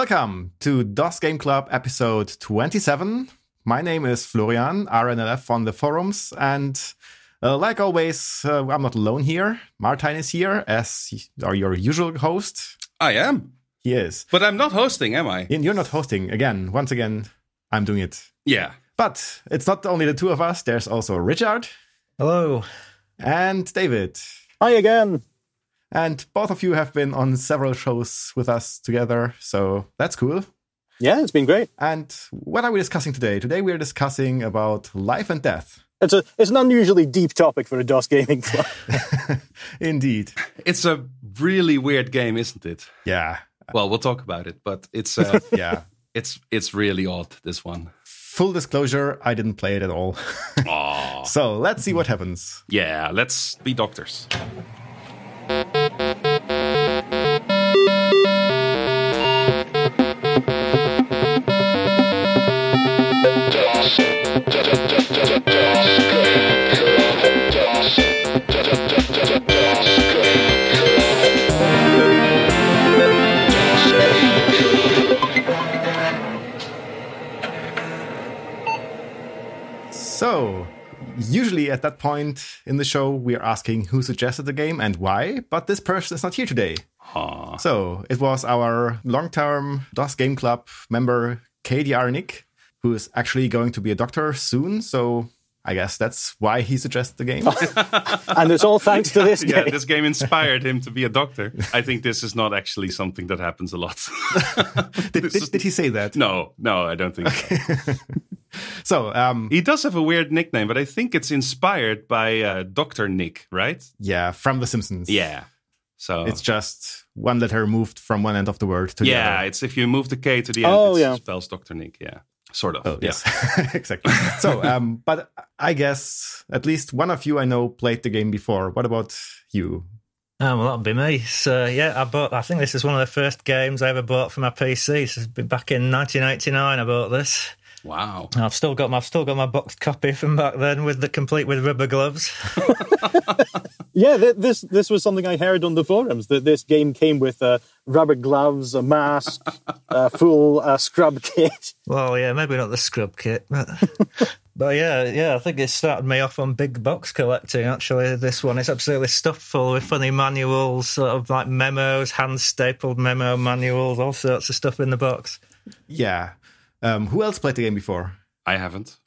Welcome to DOS Game Club episode 27. My name is Florian, RNLF on the forums, and uh, like always, uh, I'm not alone here. Martijn is here as are your usual host. I am. He is. But I'm not hosting, am I? And You're not hosting. Again, once again, I'm doing it. Yeah. But it's not only the two of us, there's also Richard Hello. and David. Hi again. And both of you have been on several shows with us together, so that's cool. Yeah, it's been great. And what are we discussing today? Today we are discussing about life and death. It's a it's an unusually deep topic for a DOS gaming club. Indeed. It's a really weird game, isn't it? Yeah. Well, we'll talk about it, but it's uh, Yeah. it's it's really odd this one. Full disclosure, I didn't play it at all. Aw. so let's see what happens. Yeah, let's be doctors. At that point in the show, we are asking who suggested the game and why, but this person is not here today. Aw. So, it was our long term DOS Game Club member, Katie Arnick, who is actually going to be a doctor soon. So, I guess that's why he suggested the game. and it's all thanks to this Yeah, game. this game inspired him to be a doctor. I think this is not actually something that happens a lot. did, did, is- did he say that? no, no, I don't think so. So, um, He does have a weird nickname, but I think it's inspired by uh, Dr. Nick, right? yeah, from The Simpsons. Yeah. So It's just one letter moved from one end of the word to the other. yeah, it's if you move the K to the end, Oh, it yeah. spells Dr. Nick. Yeah. Sort of. Oh, yeah. yes, exactly. So, um, but I guess at least one of you I know played the game before. What about you? Oh, well, that'll be me. So, yeah, I bought, I think this is one of the first games I ever bought for my PC. So, it's been back in 1989 I bought this. Wow. I've still got my, I've still got my boxed copy from back then with the complete with rubber gloves. Yeah, th- this this was something I heard on the forums that this game came with uh, rubber gloves, a mask, a full uh, scrub kit. Well, yeah, maybe not the scrub kit, but but yeah, yeah, I think it started me off on big box collecting. Actually, this one it's absolutely stuffed full with funny manuals, sort of like memos, hand stapled memo manuals, all sorts of stuff in the box. Yeah. Um, who else played the game before? I haven't.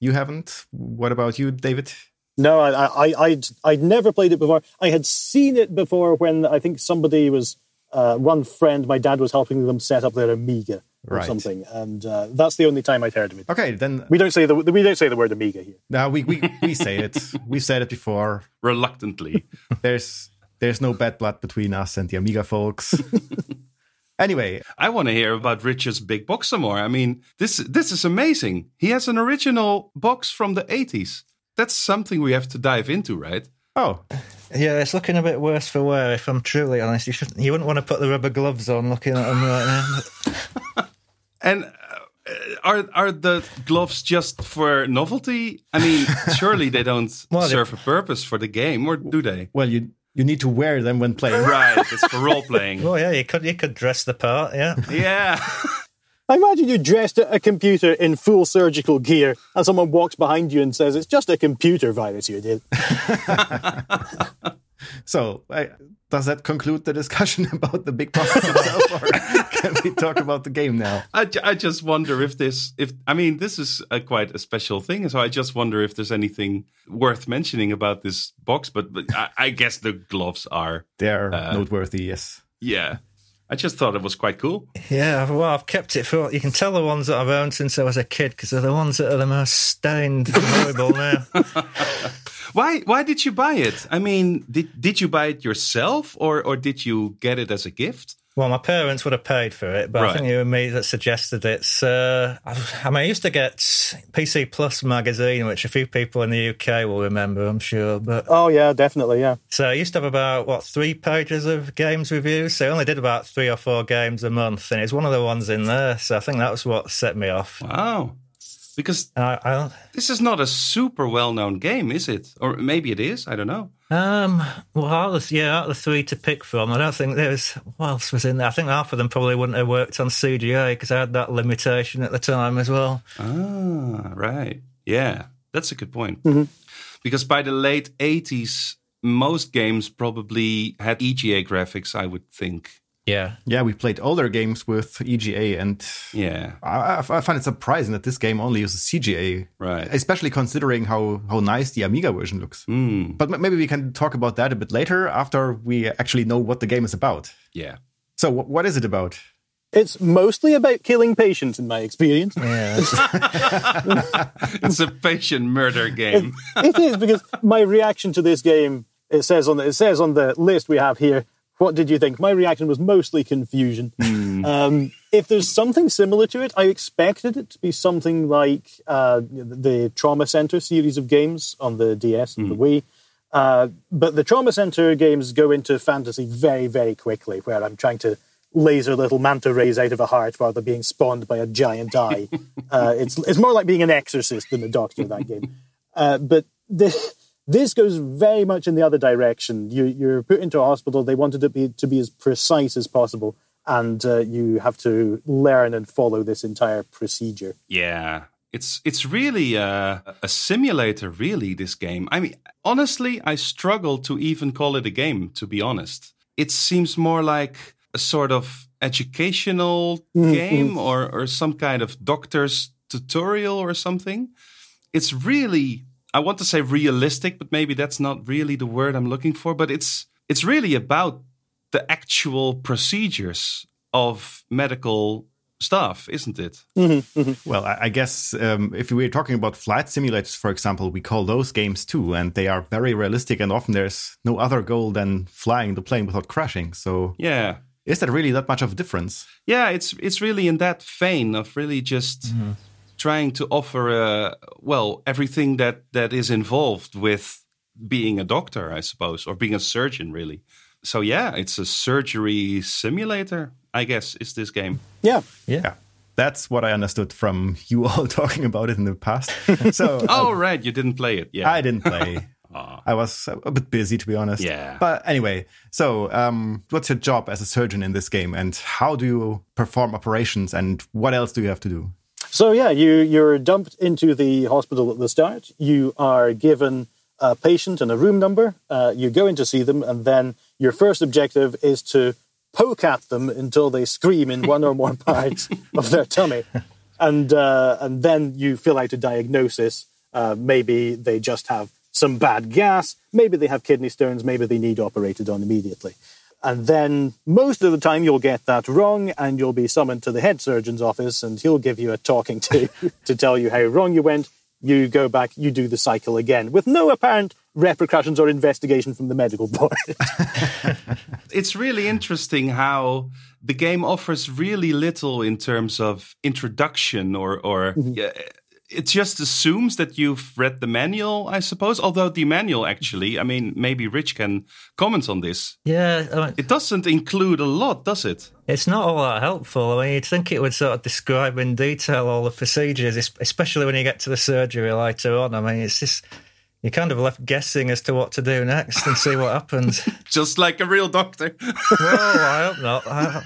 You haven't. What about you, David? No, I, I, I'd I'd never played it before. I had seen it before when I think somebody was uh, one friend. My dad was helping them set up their Amiga or Right. something, and uh, that's the only time I'd heard of it. Okay, then We don't say the we don't say the word Amiga here. now we, we, we say it. We've said it before. Reluctantly. There's there's no bad blood between us and the Amiga folks. anyway, I want to hear about Richard's big box some more. I mean, this this is amazing. He has an original box from the 80s. That's something we have to dive into, right? oh, Yeah, it's looking a bit worse for wear. If I'm truly honest, you shouldn't. You wouldn't want to put the rubber gloves on looking at them right now. And uh, are are the gloves just for novelty? I mean, surely they don't Well, they- serve a purpose for the game, or do they? well, you you need to wear them when playing. Right, it's for role playing. oh yeah, you could you could dress the part. Yeah, Yeah. I imagine you dressed a computer in full surgical gear, and someone walks behind you and says, "It's just a computer virus you did." So, I, does that conclude the discussion about the big box itself, or can we talk about the game now? I, I just wonder if this, if I mean, this is a quite a special thing. So I just wonder if there's anything worth mentioning about this box. But, but I, I guess the gloves are, They're Uh, noteworthy, yes. yeah. I just thought it was quite cool. yeah. Well, I've kept it for. You can tell the ones that I've owned since I was a kid because they're the ones that are the most stained, and horrible now. Why? Why did you buy it? I mean, did did you buy it yourself, or or did you get it as a gift? Well, my parents would have paid for it, but Right. I think it was me that suggested it. So, I, I mean, I used to get PC Plus magazine, which a few people in the UK will remember, I'm sure. But Oh yeah, definitely, yeah. so I used to have about what three pages of games reviews. So I only did about three or four games a month, and it's one of the ones in there. So I think that was what set me off. Wow. Because I, I, this is not a super well-known game, is it? Or maybe it is. I don't know. um, well, out of, yeah, out of the three to pick from, I don't think there's what else was in there. I think half of them probably wouldn't have worked on CGA because I had that limitation at the time as well. Ah, right. Yeah, that's a good point. Because by the late 80s, most games probably had EGA graphics, I would think. Yeah, Yeah, we played older games with EGA, and Yeah, I, I I find it surprising that this game only uses CGA, right. especially considering how, how nice the Amiga version looks. Hmm. But m- maybe we can talk about that a bit later after we actually know what the game is about. Yeah. So, wh- what is it about? It's mostly about killing patients, in my experience. yeah. It's a patient murder game. it is because my reaction to this game it says on the, it says on the list we have here. What did you think? My reaction was mostly confusion. Um, if there's something similar to it, I expected it to be something like uh, the Trauma Center series of games on the DS and the Wii. Uh, but the Trauma Center games go into fantasy very, very quickly, where I'm trying to laser little manta rays out of a heart while they're being spawned by a giant eye. uh, it's it's more like being an exorcist than a doctor. Of that game, uh, but this this goes very much in the other direction. You you're put into a hospital. They wanted it be, to be as precise as possible, and uh, you have to learn and follow this entire procedure. Yeah. It's it's really a, a simulator, really, this game. I mean, honestly, I struggle to even call it a game, to be honest. It seems more like a sort of educational game or, or some kind of doctor's tutorial or something. It's really, I want to say realistic, but maybe that's not really the word I'm looking for. But it's it's really about the actual procedures of medical stuff, isn't it? Mm-hmm, mm-hmm. Well, I, I guess um, if we were talking about flight simulators, for example, we call those games too, and they are very realistic. And often there's no other goal than flying the plane without crashing. So, Yeah. is that really that much of a difference? Yeah, it's it's really in that vein of really just mm-hmm. Trying to offer uh, well everything that that is involved with being a doctor, I suppose, or being a surgeon, really. So yeah, it's a surgery simulator, I guess, is this game. Yeah, Yeah. That's what I understood from you all talking about it in the past. So, Oh right, you didn't play it, yeah. I didn't play. I was a bit busy, to be honest. Yeah. But anyway, so um, what's your job as a surgeon in this game, and how do you perform operations, and what else do you have to do? So yeah, you you're dumped into the hospital at the start. You are given a patient and a room number. Uh, you go in to see them, and then your first objective is to poke at them until they scream in one or more parts of their tummy, and uh, and then you fill out a diagnosis. Uh, maybe they just have some bad gas. Maybe they have kidney stones. Maybe they need operated on immediately. And then most of the time you'll get that wrong and you'll be summoned to the head surgeon's office and he'll give you a talking to to tell you how wrong you went. You go back, you do the cycle again with no apparent repercussions or investigation from the medical board. it's really interesting how the game offers really little in terms of introduction or or mm-hmm. yeah, it just assumes that you've read the manual, I suppose. Although the manual actually, I mean, maybe Rich can comment on this. Yeah, I mean, It doesn't include a lot, does it? it's not all that helpful. I mean, you'd think it would sort of describe in detail all the procedures, especially when you get to the surgery later on. I mean, it's just you're kind of left guessing as to what to do next and see what happens. Just like a real doctor. Whoa, I hope not. I,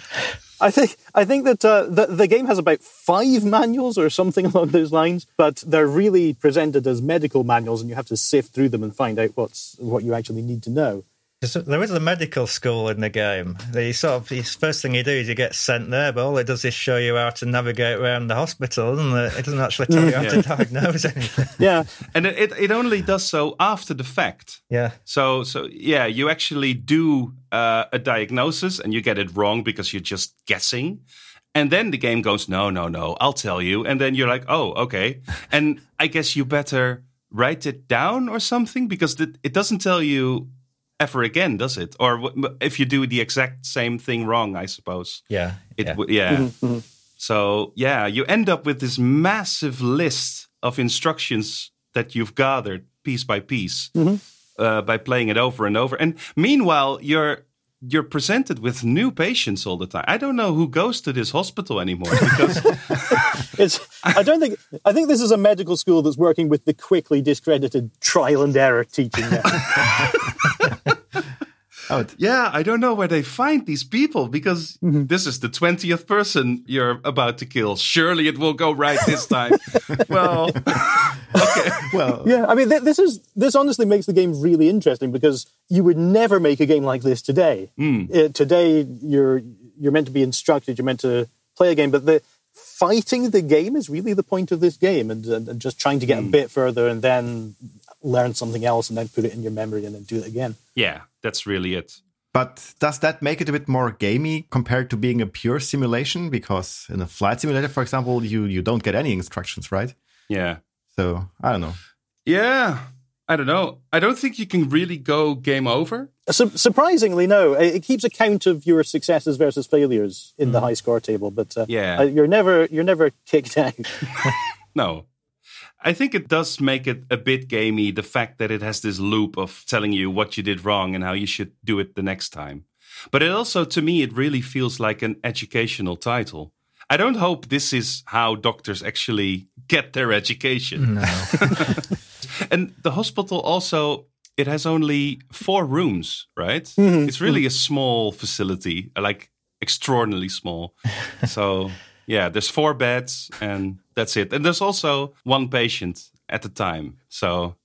I think I think that uh, the, the game has about five manuals or something along those lines, but they're really presented as medical manuals, and you have to sift through them and find out what's what you actually need to know. There is a medical school in the game. The sort of the first thing you do is you get sent there, but all it does is show you how to navigate around the hospital, doesn't it? It doesn't actually tell you how to diagnose anything. Yeah, and it, it, only does so after the fact. Yeah. So, so yeah, you actually do uh, a diagnosis and you get it wrong because you're just guessing. And then the game goes, no, no, no, I'll tell you. And then you're like, oh, okay. And I guess you better write it down or something because it, it doesn't tell you ever again, does it? Or w- if you do the exact same thing wrong, I suppose. Yeah. It, yeah. w yeah. Mm-hmm, mm-hmm. So yeah, you end up with this massive list of instructions that you've gathered piece by piece mm-hmm. uh, by playing it over and over. And meanwhile, you're you're presented with new patients all the time. I don't know who goes to this hospital anymore because It's. I don't think. I think this is a medical school that's working with the quickly discredited trial and error teaching method. It- yeah, I don't know where they find these people because mm-hmm. this is the 20th person you're about to kill. Surely it will go right this time. well, okay. well, yeah, I mean, th- this is this honestly makes the game really interesting because you would never make a game like this today. Hmm. Uh, today, you're you're meant to be instructed, you're meant to play a game, but the fighting the game is really the point of this game, and, and, and just trying to get a hmm. bit further and then learn something else and then put it in your memory and then do it again. Yeah, that's really it. But does that make it a bit more gamey compared to being a pure simulation? Because in a flight simulator, for example, you you don't get any instructions, right? Yeah. So I don't know. Yeah. I don't know. I don't think you can really go game over. Su- surprisingly, no. It, it keeps account of your successes versus failures in the high score table, but uh, Yeah. uh, you're never you're never kicked out. No. I think it does make it a bit gamey, the fact that it has this loop of telling you what you did wrong and how you should do it the next time. But it also, to me, it really feels like an educational title. I don't hope this is how doctors actually get their education. No. And the hospital also, it has only four rooms, right? Mm-hmm. It's really mm-hmm. a small facility, like extraordinarily small. so, yeah, there's four beds and that's it. And there's also one patient at a time. So,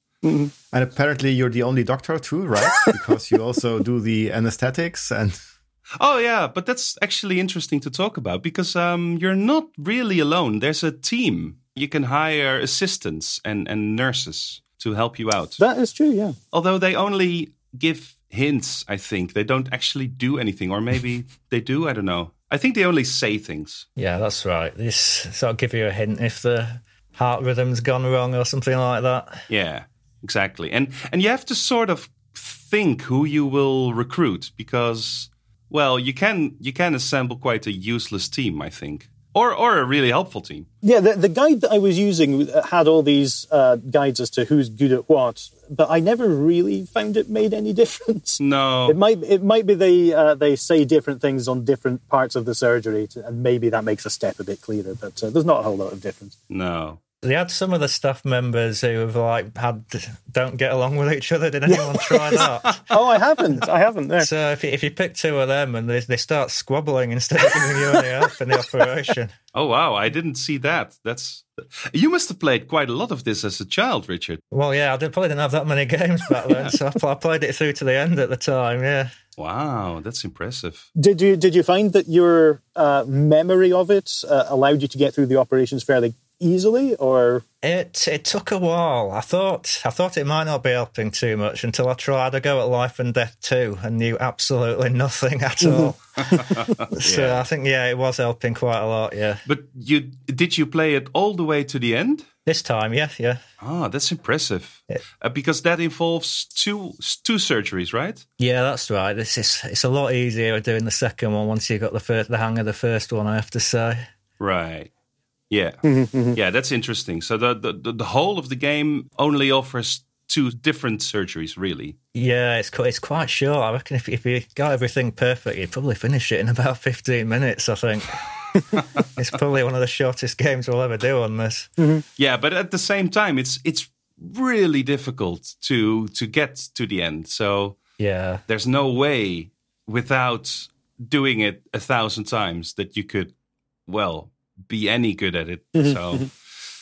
And apparently, you're the only doctor too, right? because you also do the anesthetics and. oh, yeah, but that's actually interesting to talk about because um, you're not really alone. There's a team. You can hire assistants and, and nurses to help you out. that is true, yeah. although they only give hints i think they don't actually do anything or maybe they do i don't know i think they only say things Yeah, that's right. This sort of give you a hint if the heart rhythm's gone wrong or something like that. yeah exactly and and you have to sort of think who you will recruit because well you can you can assemble quite a useless team i think or or a really helpful team Yeah, the, the guide that I was using had all these uh, guides as to who's good at what, but I never really found it made any difference. no It might it might be they uh, they say different things on different parts of the surgery, to, and maybe that makes a step a bit clearer. But uh, there's not a whole lot of difference. no They had some of the staff members who have like had don't get along with each other. Did anyone try that? Oh, I haven't, I haven't. There. So if you, if you pick two of them and they, they start squabbling instead of giving you any help in the operation, oh wow i didn't see that that's you must have played quite a lot of this as a child richard well, yeah, I did, probably didn't have that many games back then, so I, pl- I played it through to the end at the time. Yeah, wow that's impressive Did you did you find that your uh, memory of it uh, allowed you to get through the operations fairly easily, or it it took a while. I thought I thought it might not be helping too much until I tried a go at Life and Death too and knew absolutely nothing at all. so Yeah. I think yeah, it was helping quite a lot. Yeah, But you did you play it all the way to the end? this time, yeah, yeah. Ah, that's impressive. Yeah. Uh, because that involves two two surgeries, right? Yeah, that's right. This is it's a lot easier doing the second one once you got the first the hang of the first one. I have to say. Right. Yeah. Mm-hmm. yeah, that's interesting. So the, the the the whole of the game only offers two different surgeries, really. Yeah, it's quite, it's quite short. I reckon if if you got everything perfect, you'd probably finish it in about fifteen minutes. I think it's probably one of the shortest games we'll ever do on this. Mm-hmm. Yeah, but at the same time, it's it's really difficult to to get to the end. So Yeah, there's no way without doing it a thousand times that you could, well, be any good at it. Mm-hmm, so mm-hmm.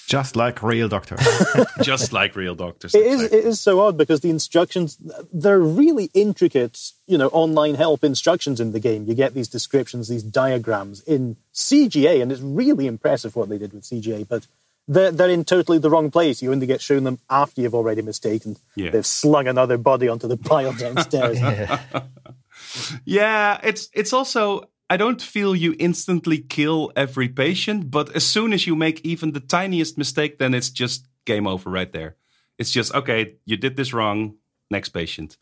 Just like real doctor. just like real doctors. it is exactly. it is so odd because the instructions they're really intricate. You know, online help instructions in the game. You get these descriptions, these diagrams in CGA, and it's really impressive what they did with CGA. But they're, they're in totally the wrong place. You only get shown them after you've already mistaken. Yeah. They've slung another body onto the pile downstairs. yeah, Yeah, it's it's also I don't feel you instantly kill every patient, but as soon as you make even the tiniest mistake, then it's just game over right there. It's just okay, you did this wrong. Next patient.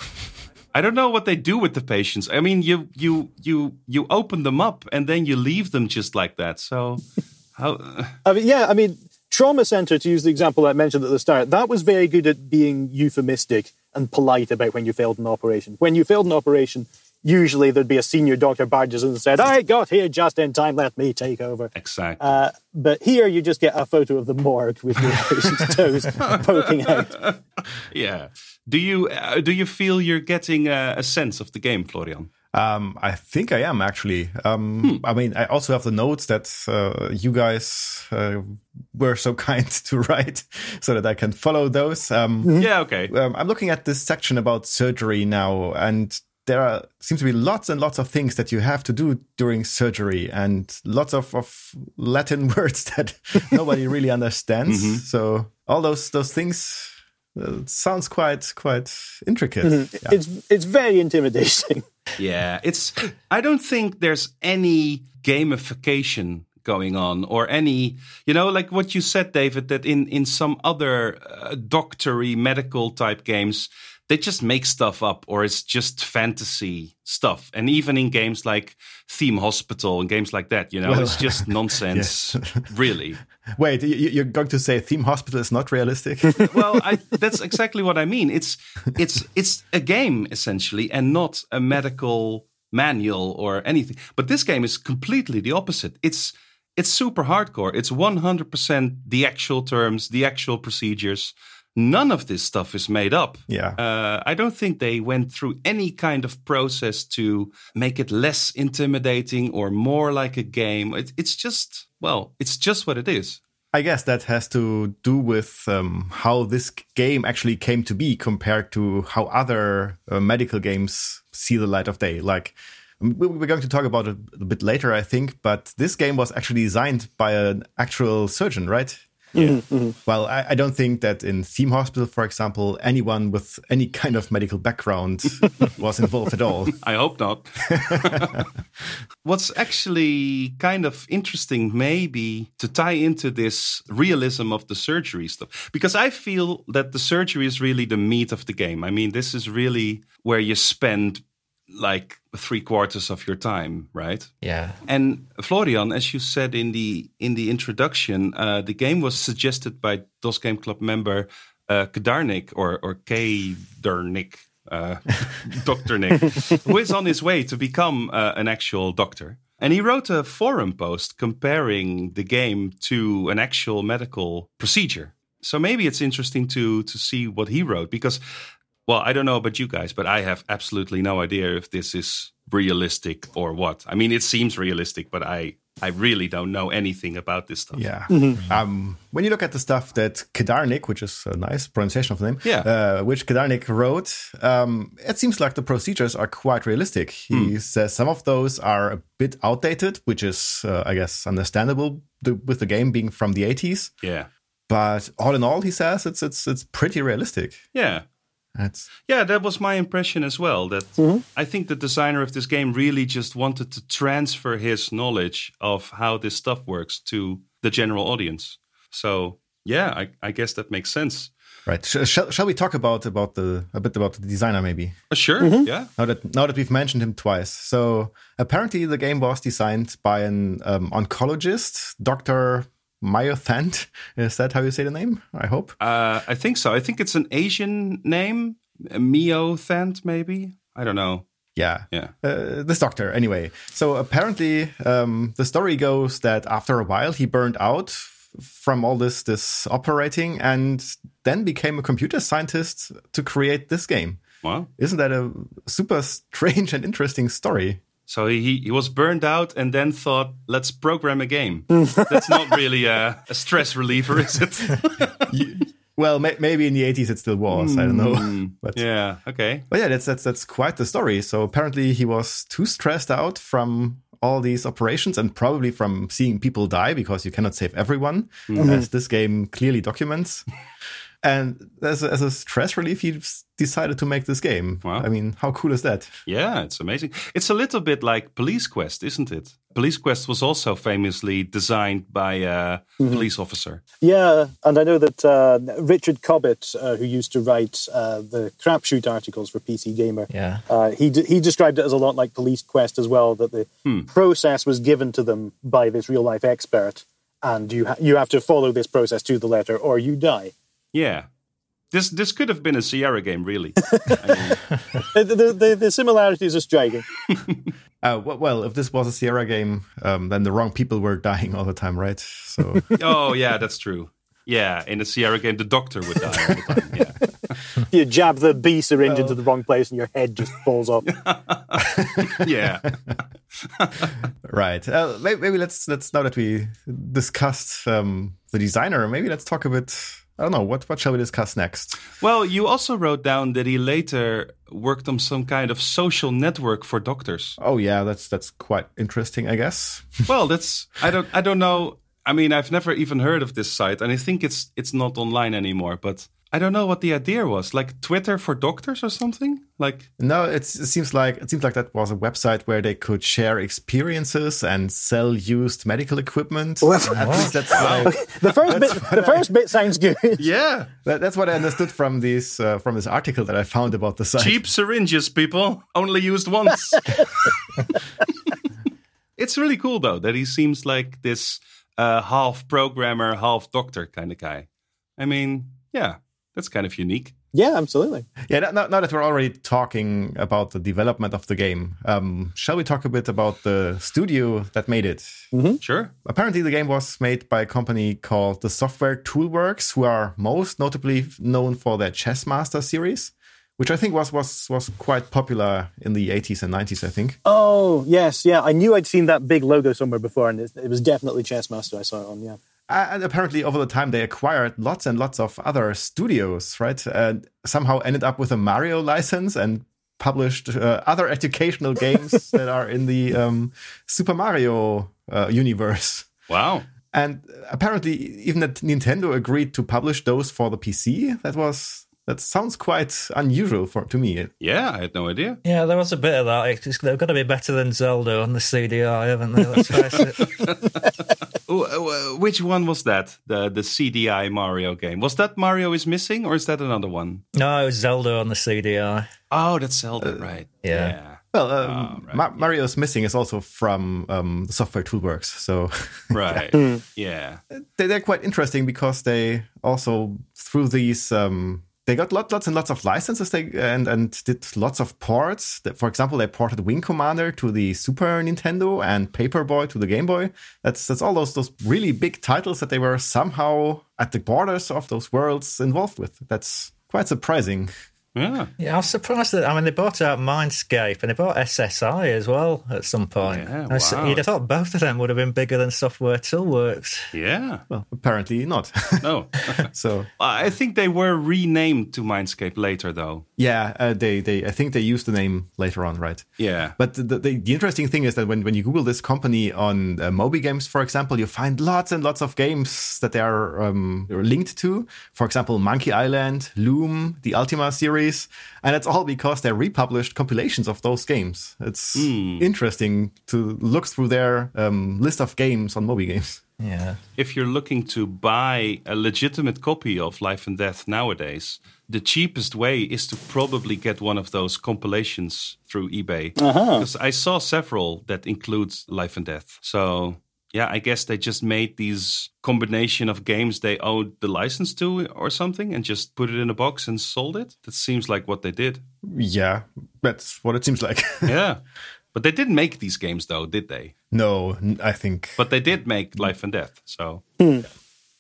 I don't know what they do with the patients. I mean, you you you you open them up and then you leave them just like that. So how? I mean, yeah, I mean, trauma center, to use the example I mentioned at the start, that was very good at being euphemistic and polite about when you failed an operation. When you failed an operation, usually there'd be a senior doctor barges and said, I got here just in time, let me take over. Exactly. Uh, but here you just get a photo of the morgue with your patient's toes poking out. yeah. Do you uh, do you feel you're getting a, a sense of the game, Florian? Um, I think I am actually. Um, I mean, I also have the notes that uh, you guys uh, were so kind to write, so that I can follow those. Um, Yeah. Okay. um, I'm looking at this section about surgery now, and there are seems to be lots and lots of things that you have to do during surgery, and lots of, of Latin words that nobody really understands. So all those those things uh, sounds quite quite intricate. Yeah. It's it's very intimidating. Yeah, it's. I don't think there's any gamification going on or any, you know, like what you said, David, that in in some other uh, doctory medical type games, they just make stuff up or it's just fantasy stuff. And even in games like Theme Hospital and games like that, you know, it's just nonsense, really. Wait, you, you're going to say Theme Hospital is not realistic? well, I, that's exactly what I mean. It's it's it's a game essentially, and not a medical manual or anything. But this game is completely the opposite. It's it's super hardcore. It's 100% the actual terms, the actual procedures. None of this stuff is made up. Yeah. Uh, I don't think they went through any kind of process to make it less intimidating or more like a game. It, it's just, well, it's just what it is. I guess that has to do with um, how this game actually came to be compared to how other uh, medical games see the light of day. Like, we're going to talk about it a bit later, I think, but this game was actually designed by an actual surgeon, right? Yeah. Mm-hmm. Mm-hmm. Well, I, I don't think that in Theme Hospital, for example, anyone with any kind of medical background was involved at all. I hope not. What's actually kind of interesting, maybe, to tie into this realism of the surgery stuff, because I feel that the surgery is really the meat of the game. I mean, this is really where you spend like three quarters of your time, right? Yeah. And Florian, as you said in the in the introduction, uh, the game was suggested by DOS Game Club member uh, Kedarnik or or Kadarnik, uh, Doctor Nick, who is on his way to become uh, an actual doctor. And he wrote a forum post comparing the game to an actual medical procedure. So maybe it's interesting to to see what he wrote because well, I don't know about you guys, but I have absolutely no idea if this is realistic or what. I mean, it seems realistic, but I I really don't know anything about this stuff. Yeah. Um, when you look at the stuff that Kedarnik, which is a nice pronunciation of the name, Yeah. uh, which Kedarnik wrote, um, it seems like the procedures are quite realistic. He says some of those are a bit outdated, which is, uh, I guess, understandable the, with the game being from the 80s. Yeah. But all in all, he says it's it's it's pretty realistic. Yeah. It's Yeah, that was my impression as well. That I think the designer of this game really just wanted to transfer his knowledge of how this stuff works to the general audience. So yeah, I, I guess that makes sense. right. Sh- shall, shall we talk about about the a bit about the designer maybe? Uh, sure, yeah. Now that now that we've mentioned him twice, so apparently the game was designed by an um, oncologist, Doctor Myo Thant. Is that how you say the name? I hope. Uh, I think so. I think it's an Asian name, Myo Thant, maybe. I don't know. Yeah. Yeah. Uh, this doctor, anyway. So apparently, um, the story goes that after a while he burned out from all this this operating, and then became a computer scientist to create this game. Wow. Isn't that a super strange and interesting story? So he he was burned out and then thought, let's program a game. That's not really a, a stress reliever, is it? Well, may- maybe in the 80s it still was. I don't know. Hmm. but yeah. Okay. But yeah, that's that's that's quite the story. So apparently he was too stressed out from all these operations and probably from seeing people die because you cannot save everyone, hmm. as this game clearly documents. And as a, as a stress relief, he decided to make this game. Wow. I mean, how cool is that? Yeah, it's amazing. It's a little bit like Police Quest, isn't it? Police Quest was also famously designed by a police officer. Yeah, and I know that uh, Richard Cobbett, uh, who used to write uh, the crapshoot articles for PC Gamer, Yeah. uh, he d- he described it as a lot like Police Quest as well. That the process was given to them by this real life expert, and you ha- you have to follow this process to the letter, or you die. Yeah. This this could have been a Sierra game, really. I mean, the, the, the, the similarities are striking. Uh, well, well, if this was a Sierra game, um, then the wrong people were dying all the time, right? So oh yeah, that's true. Yeah, in a Sierra game, the doctor would die all the time. Yeah, You jab the B syringe into the wrong place and your head just falls off. yeah. right. Uh, maybe, maybe let's let's now that we discussed um, the designer, maybe let's talk a bit. I don't know what what shall we discuss next? Well, you also wrote down that he later worked on some kind of social network for doctors. Oh yeah, that's that's quite interesting, I guess. Well, that's I don't I don't know. I mean, I've never even heard of this site, and I think it's it's not online anymore. But I don't know what the idea was. Like Twitter for doctors or something. Like No, it's, it seems like it seems like that was a website where they could share experiences and sell used medical equipment. Well, At least that's what I, The first bit, the first bit sounds good. yeah, that, that's what I understood from this uh, from this article that I found about the site. cheap syringes, people only used once. it's really cool though that he seems like this uh, half programmer, half doctor kind of guy. I mean, yeah, that's kind of unique. Yeah, absolutely. Yeah, now, now that we're already talking about the development of the game, um, shall we talk a bit about the studio that made it? Sure. Apparently, the game was made by a company called the Software Toolworks, who are most notably known for their Chessmaster series, which I think was was was quite popular in the 80s and 90s. I think. Oh, yes, yeah. I knew I'd seen that big logo somewhere before, and it, it was definitely Chessmaster I saw it on, yeah. Uh, And apparently, over the time, they acquired lots and lots of other studios, right? And somehow ended up with a Mario license and published uh, other educational games that are in the um, Super Mario uh, universe. Wow. And apparently, even that Nintendo agreed to publish those for the PC. That was that sounds quite unusual for to me. Yeah, I had no idea. Yeah, there was a bit of that. It's, they've got to be better than Zelda on the CDI, haven't they? Let's face it. Oh, uh, which one was that? The the CDI Mario game. Was that Mario is missing, or is that another one? No, it was Zelda on the CDI. Oh, that's Zelda, right? yeah. Well, um, Ma- Mario's Missing is also from um, Software Toolworks, so right. yeah. they, they're quite interesting because they also through these um, they got lots, lots and lots of licenses they and and did lots of ports. For example, they ported Wing Commander to the Super Nintendo and Paperboy to the Game Boy. That's that's all those those really big titles that they were somehow at the borders of those worlds involved with. That's quite surprising. Yeah. Yeah, I was surprised that I mean they bought out Mindscape and they bought SSI as well at some point. Yeah, I was- wow. You'd have thought both of them would have been bigger than Software Toolworks. Yeah. Well, apparently not. No. so I think they were renamed to Mindscape later, though. yeah, uh, they they I think they used the name later on, right? Yeah. But the, the, the interesting thing is that when, when you Google this company on uh, Moby Games, for example, you find lots and lots of games that they are um, linked to. For example, Monkey Island, Loom, the Ultima series. And it's all because they republished compilations of those games. It's interesting to look through their um, list of games on Moby Games. Yeah. if you're looking to buy a legitimate copy of Life and Death nowadays, the cheapest way is to probably get one of those compilations through eBay. Because I saw several that includes Life and Death. So yeah, I guess they just made these combination of games they owed the license to or something and just put it in a box and sold it. That seems like what they did. Yeah, that's what it seems like. Yeah. But they didn't make these games though, did they? no, I think But they did make Life and Death. So hmm.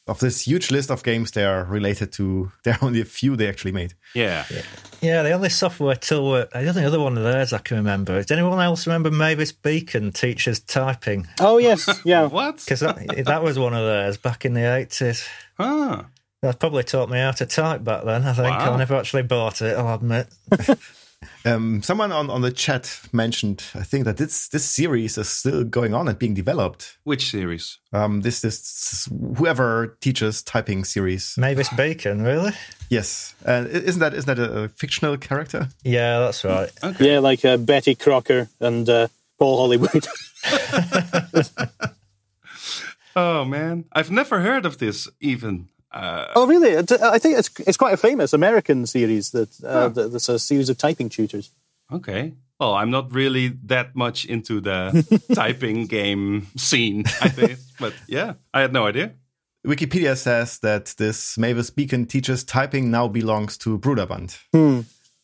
Of this huge list of games they are related to, there are only a few they actually made. yeah. Yeah, the only software tool, the only other one of theirs I can remember. Does anyone else remember Mavis Beacon teaches typing? Oh, yes, yeah. What? Because that, that was one of theirs back in the 80s. Ah. That probably taught me how to type back then, I think. Wow. I never actually bought it, I'll admit. Um, someone on, on the chat mentioned, I think that this this series is still going on and being developed. Which series? Um, this this whoever teaches typing series. Mavis Bacon, really? Yes, uh, isn't that isn't that a, a fictional character? Yeah, that's right. Yeah, like uh, Betty Crocker and uh, Paul Hollywood. Oh man, I've never heard of this even. Uh, oh, really? I think it's it's quite a famous American series that uh, Huh. that- that's a series of typing tutors. okay. Well, I'm not really that much into the typing game scene, I think. But yeah, I had no idea. Wikipedia says that this Mavis Beacon teaches typing now belongs to Broderbund,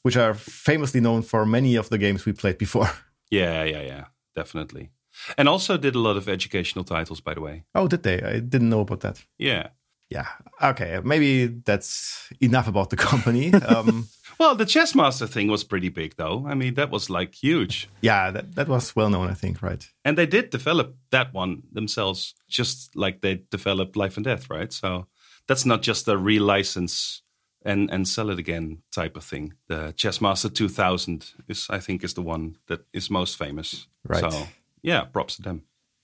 which are famously known for many of the games we played before. Yeah, yeah, yeah, definitely. And also did a lot of educational titles, by the way. Oh, did they? I didn't know about that. Yeah. Yeah. Okay. Maybe that's enough about the company. um, Well, the Chessmaster thing was pretty big, though. I mean, that was like huge. yeah, that, that was well known, I think, right? And they did develop that one themselves, just like they developed Life and Death, right? So that's not just a relicense and and sell it again type of thing. The Chessmaster 2000 is, I think, is the one that is most famous. Right. So yeah, props to them.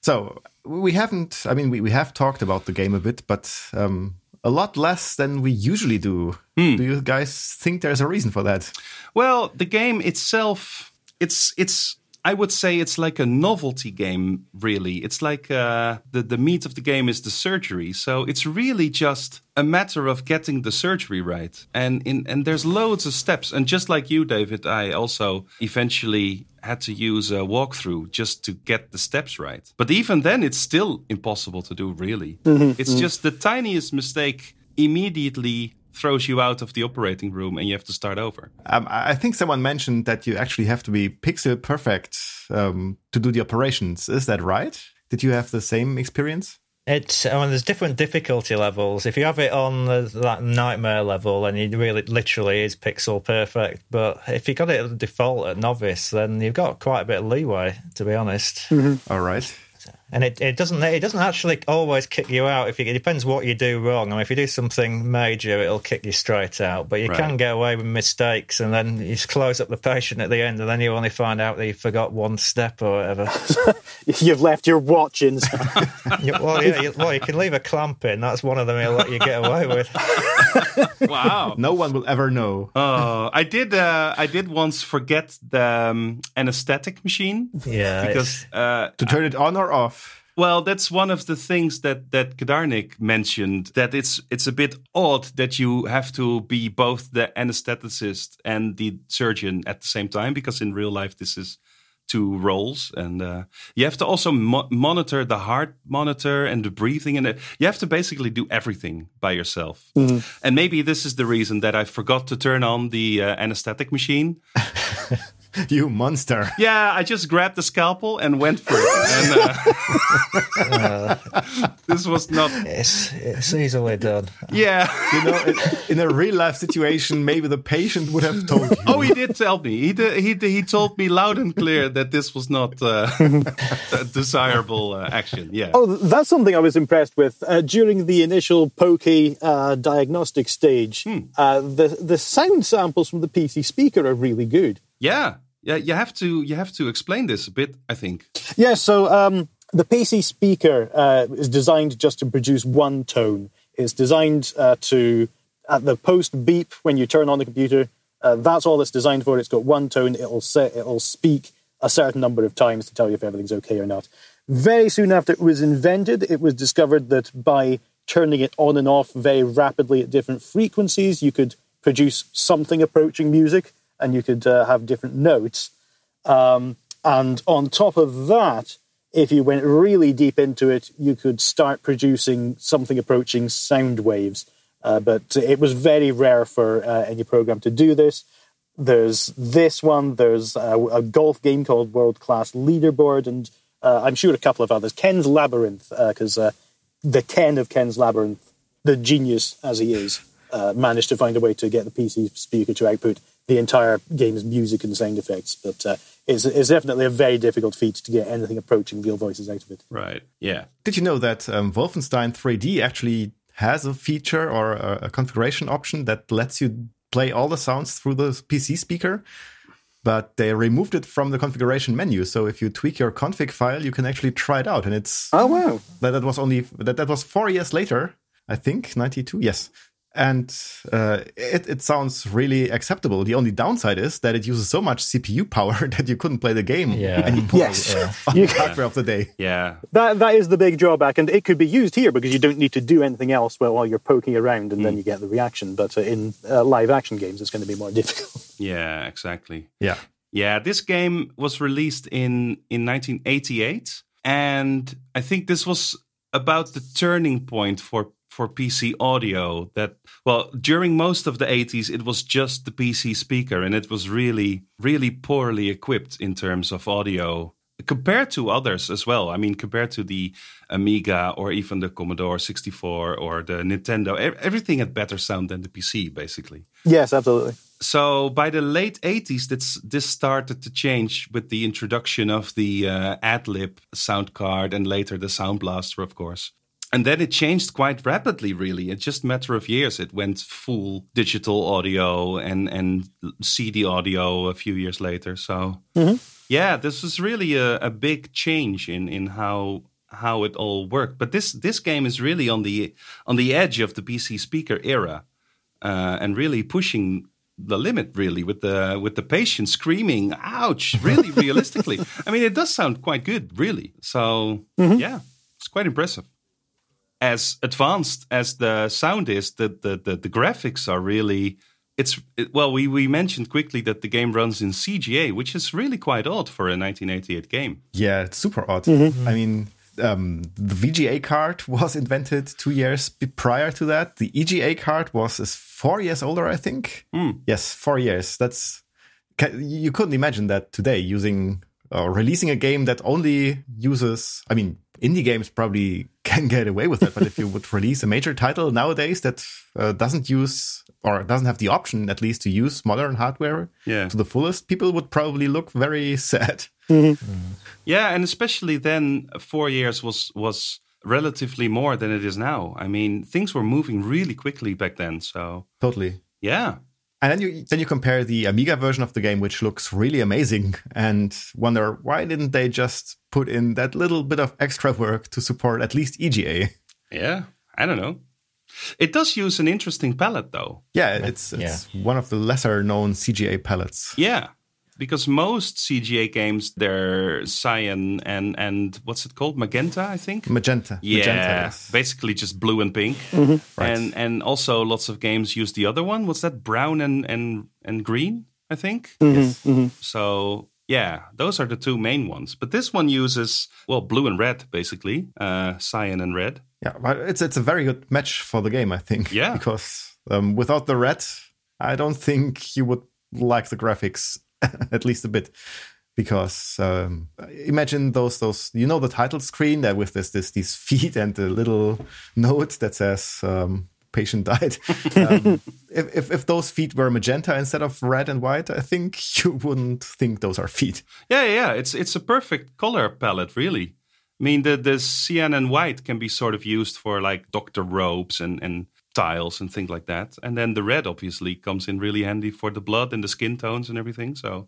So we haven't, I mean, we, we have talked about the game a bit, but um, a lot less than we usually do. Do you guys think there's a reason for that? Well, the game itself, it's it's. I would say it's like a novelty game. Really, it's like uh, the the meat of the game is the surgery. So it's really just a matter of getting the surgery right. And in and there's loads of steps. And just like you, David, I also eventually had to use a walkthrough just to get the steps right. But even then, it's still impossible to do. Really, it's just the tiniest mistake immediately throws you out of the operating room and you have to start over. Um, I I think someone mentioned that you actually have to be pixel perfect um, to do the operations. Is that right? Did you have the same experience? It's I mean, there's different difficulty levels. If you have it on the, that nightmare level, then it really literally is pixel perfect. But if you got it at default at novice, then you've got quite a bit of leeway, to be honest. All right. And it, it doesn't it doesn't actually always kick you out. If you, it depends what you do wrong. I mean, if you do something major, it'll kick you straight out. But you Right. can get away with mistakes, and then you just close up the patient at the end, and then you only find out that you forgot one step or whatever. You've left your watch inside. Well, yeah, you, well, you can leave a clamp in. That's one of them he'll let you get away with. Wow. No one will ever know. Oh, I did. Uh, I did once forget the um, anesthetic machine Yeah, because, uh, To turn it on or off. Well, that's one of the things that that Kedarnik mentioned. That it's it's a bit odd that you have to be both the anesthetist and the surgeon at the same time because in real life this is two roles. And uh, you have to also mo- monitor the heart monitor and the breathing and you have to basically do everything by yourself. And maybe this is the reason that i forgot to turn on the uh, anesthetic machine You monster. yeah i just grabbed the scalpel and went for it and uh, this was not it's it's easily done. yeah You know, in, in a real life situation, maybe the patient would have told you. Oh, he did tell me. He did, he did, he told me loud and clear that this was not uh, a desirable uh, action. Yeah. Oh, that's something I was impressed with uh, during the initial pokey uh, diagnostic stage. Uh, the the sound samples from the PC speaker are really good. Yeah. Yeah. You have to you have to explain this a bit. I think. Yeah, so um, the PC speaker uh, is designed just to produce one tone. It's designed uh, to, at the post beep when you turn on the computer, uh, that's all it's designed for. It's got one tone. It'll say, it'll speak a certain number of times to tell you if everything's okay or not. Very soon after it was invented, it was discovered that by turning it on and off very rapidly at different frequencies, you could produce something approaching music, and you could uh, have different notes. Um, and on top of that, if you went really deep into it, you could start producing something approaching sound waves. Uh, but it was very rare for uh, any program to do this. There's this one, there's a, a golf game called World Class Leaderboard, and uh, I'm sure a couple of others. Ken's Labyrinth, because uh, the Ken of Ken's Labyrinth, the genius as he is, uh, managed to find a way to get the PC speaker to output the entire game's music and sound effects. But uh, it's, it's definitely a very difficult feat to get anything approaching real voices out of it. Right. Yeah. Did you know that um, Wolfenstein 3D actually has a feature or a, a configuration option that lets you play all the sounds through the PC speaker? But they removed it from the configuration menu. So if you tweak your config file, you can actually try it out. And it's Oh, wow. that, that was only that, that was four years later, I think, 92. Yes. And uh, it, it sounds really acceptable. The only downside is that it uses so much CPU power that you couldn't play the game Yeah. anymore Yes. on You- the hardware of the day. Yeah. That, that is the big drawback, and it could be used here because you don't need to do anything else while, while you're poking around and then you get the reaction. But uh, in uh, live action games, it's going to be more difficult. Yeah. Exactly. Yeah. Yeah. This game was released in in 1988, and I think this was about the turning point for for PC audio that well during most of the 80s it was just the PC speaker and it was really really poorly equipped in terms of audio compared to others as well. I mean compared to the Amiga or even the Commodore 64 or the Nintendo everything had better sound than the PC basically. Yes, absolutely. So by the late 80s this this started to change with the introduction of the uh, AdLib sound card and later the Sound Blaster of course and then it changed quite rapidly really. In just a matter of years. It went full digital audio and and cd audio a few years later. So mm-hmm. yeah this was really a, a, big change in in how how it all worked. But this this game is really on the on the edge of the pc speaker era uh, and really pushing the limit really with the with the patient screaming ouch really realistically. I mean it does sound quite good really. So mm-hmm. yeah it's quite impressive as advanced as the sound is, the the the, the graphics are really. It's it, well, we, we mentioned quickly that the game runs in CGA, which is really quite odd for a 1988 game. Yeah, it's super odd. Mm-hmm. I mean, um, the VGA card was invented two years prior to that. The EGA card was is four years older, I think. Mm. Yes, four years. That's you couldn't imagine that today using or releasing a game that only uses. I mean, indie games probably can get away with that. But if you would release a major title nowadays that uh, doesn't use or doesn't have the option, at least, to use modern hardware yeah. to the fullest, people would probably look very sad. Mm-hmm. Mm. Yeah, and especially then, four years was was relatively more than it is now. I mean, things were moving really quickly back then. So totally, yeah. And then you then you compare the Amiga version of the game, which looks really amazing, and wonder why didn't they just put in that little bit of extra work to support at least EGA? Yeah, I don't know. It does use an interesting palette, though. Yeah, it's it's yeah. one of the lesser known CGA palettes. Yeah, because most CGA games they're cyan and and what's it called? Magenta I think? Magenta. Yeah. Magenta, yes. basically just blue and pink. Mm-hmm. right. and and also lots of games use the other one. What's that? Brown and and and green I think? Mm-hmm. yes. Mm-hmm. so yeah those are the two main ones. But this one uses well blue and red basically uh, cyan and red. Yeah but it's it's a very good match for the game I think. Yeah. Because um, without the red I don't think you would like the graphics at least a bit because um, imagine those those you know the title screen there with this this these feet and the little note that says um, patient died. Um, if, if, if those feet were magenta instead of red and white, I think you wouldn't think those are feet. Yeah, yeah, it's it's a perfect color palette, really. I mean, the the cyan and white can be sort of used for like doctor robes and and styles and things like that. And then the red obviously comes in really handy for the blood and the skin tones and everything. So,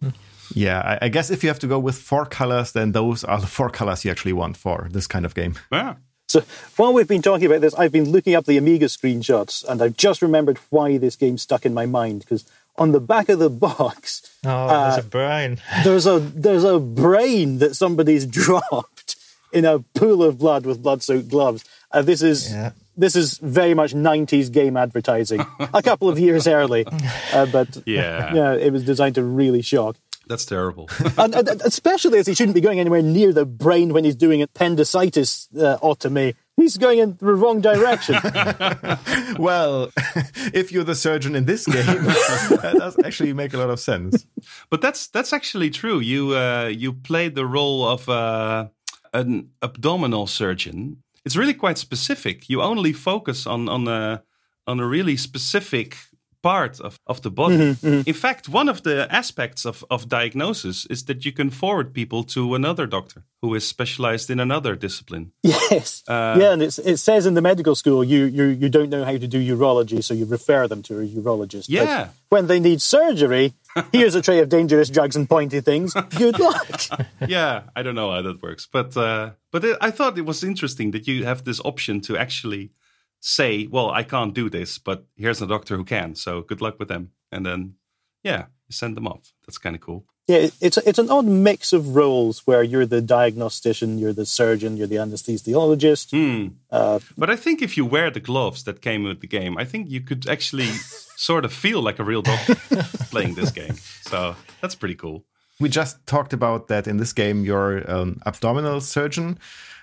yeah, I, I guess if you have to go with four colors, then those are the four colors you actually want for this kind of game. Yeah. So while we've been talking about this, I've been looking up the Amiga screenshots, and I've just remembered why this game stuck in my mind because on the back of the box, oh, uh, there's a brain. there's a there's a brain that somebody's dropped in a pool of blood with blood-soaked gloves. Uh, this is yeah this is very much 90s game advertising, a couple of years early. Uh, but yeah. yeah, it was designed to really shock. That's terrible. and, and, especially as he shouldn't be going anywhere near the brain when he's doing appendicitis uh, otomy. He's going in the wrong direction. well, if you're the surgeon in this game, that does actually make a lot of sense. But that's that's actually true. You uh, you play the role of uh, an abdominal surgeon it's really quite specific. You only focus on on a on a really specific part of, of the body. Mm-hmm, mm-hmm. In fact, one of the aspects of, of diagnosis is that you can forward people to another doctor who is specialized in another discipline. Yes. Uh, yeah, and it says in the medical school you, you, you don't know how to do urology, so you refer them to a urologist. Yeah. But when they need surgery, here's a tray of dangerous drugs and pointy things. Good luck. yeah, I don't know how that works. But, uh, but it, I thought it was interesting that you have this option to actually say, well, I can't do this, but here's a doctor who can. So good luck with them. And then, yeah, you send them off. That's kind of cool. Yeah, it's it's an odd mix of roles where you're the diagnostician, you're the surgeon, you're the anesthesiologist. Mm. Uh, but I think if you wear the gloves that came with the game, I think you could actually sort of feel like a real doctor playing this game. So that's pretty cool. We just talked about that in this game. You're an abdominal surgeon.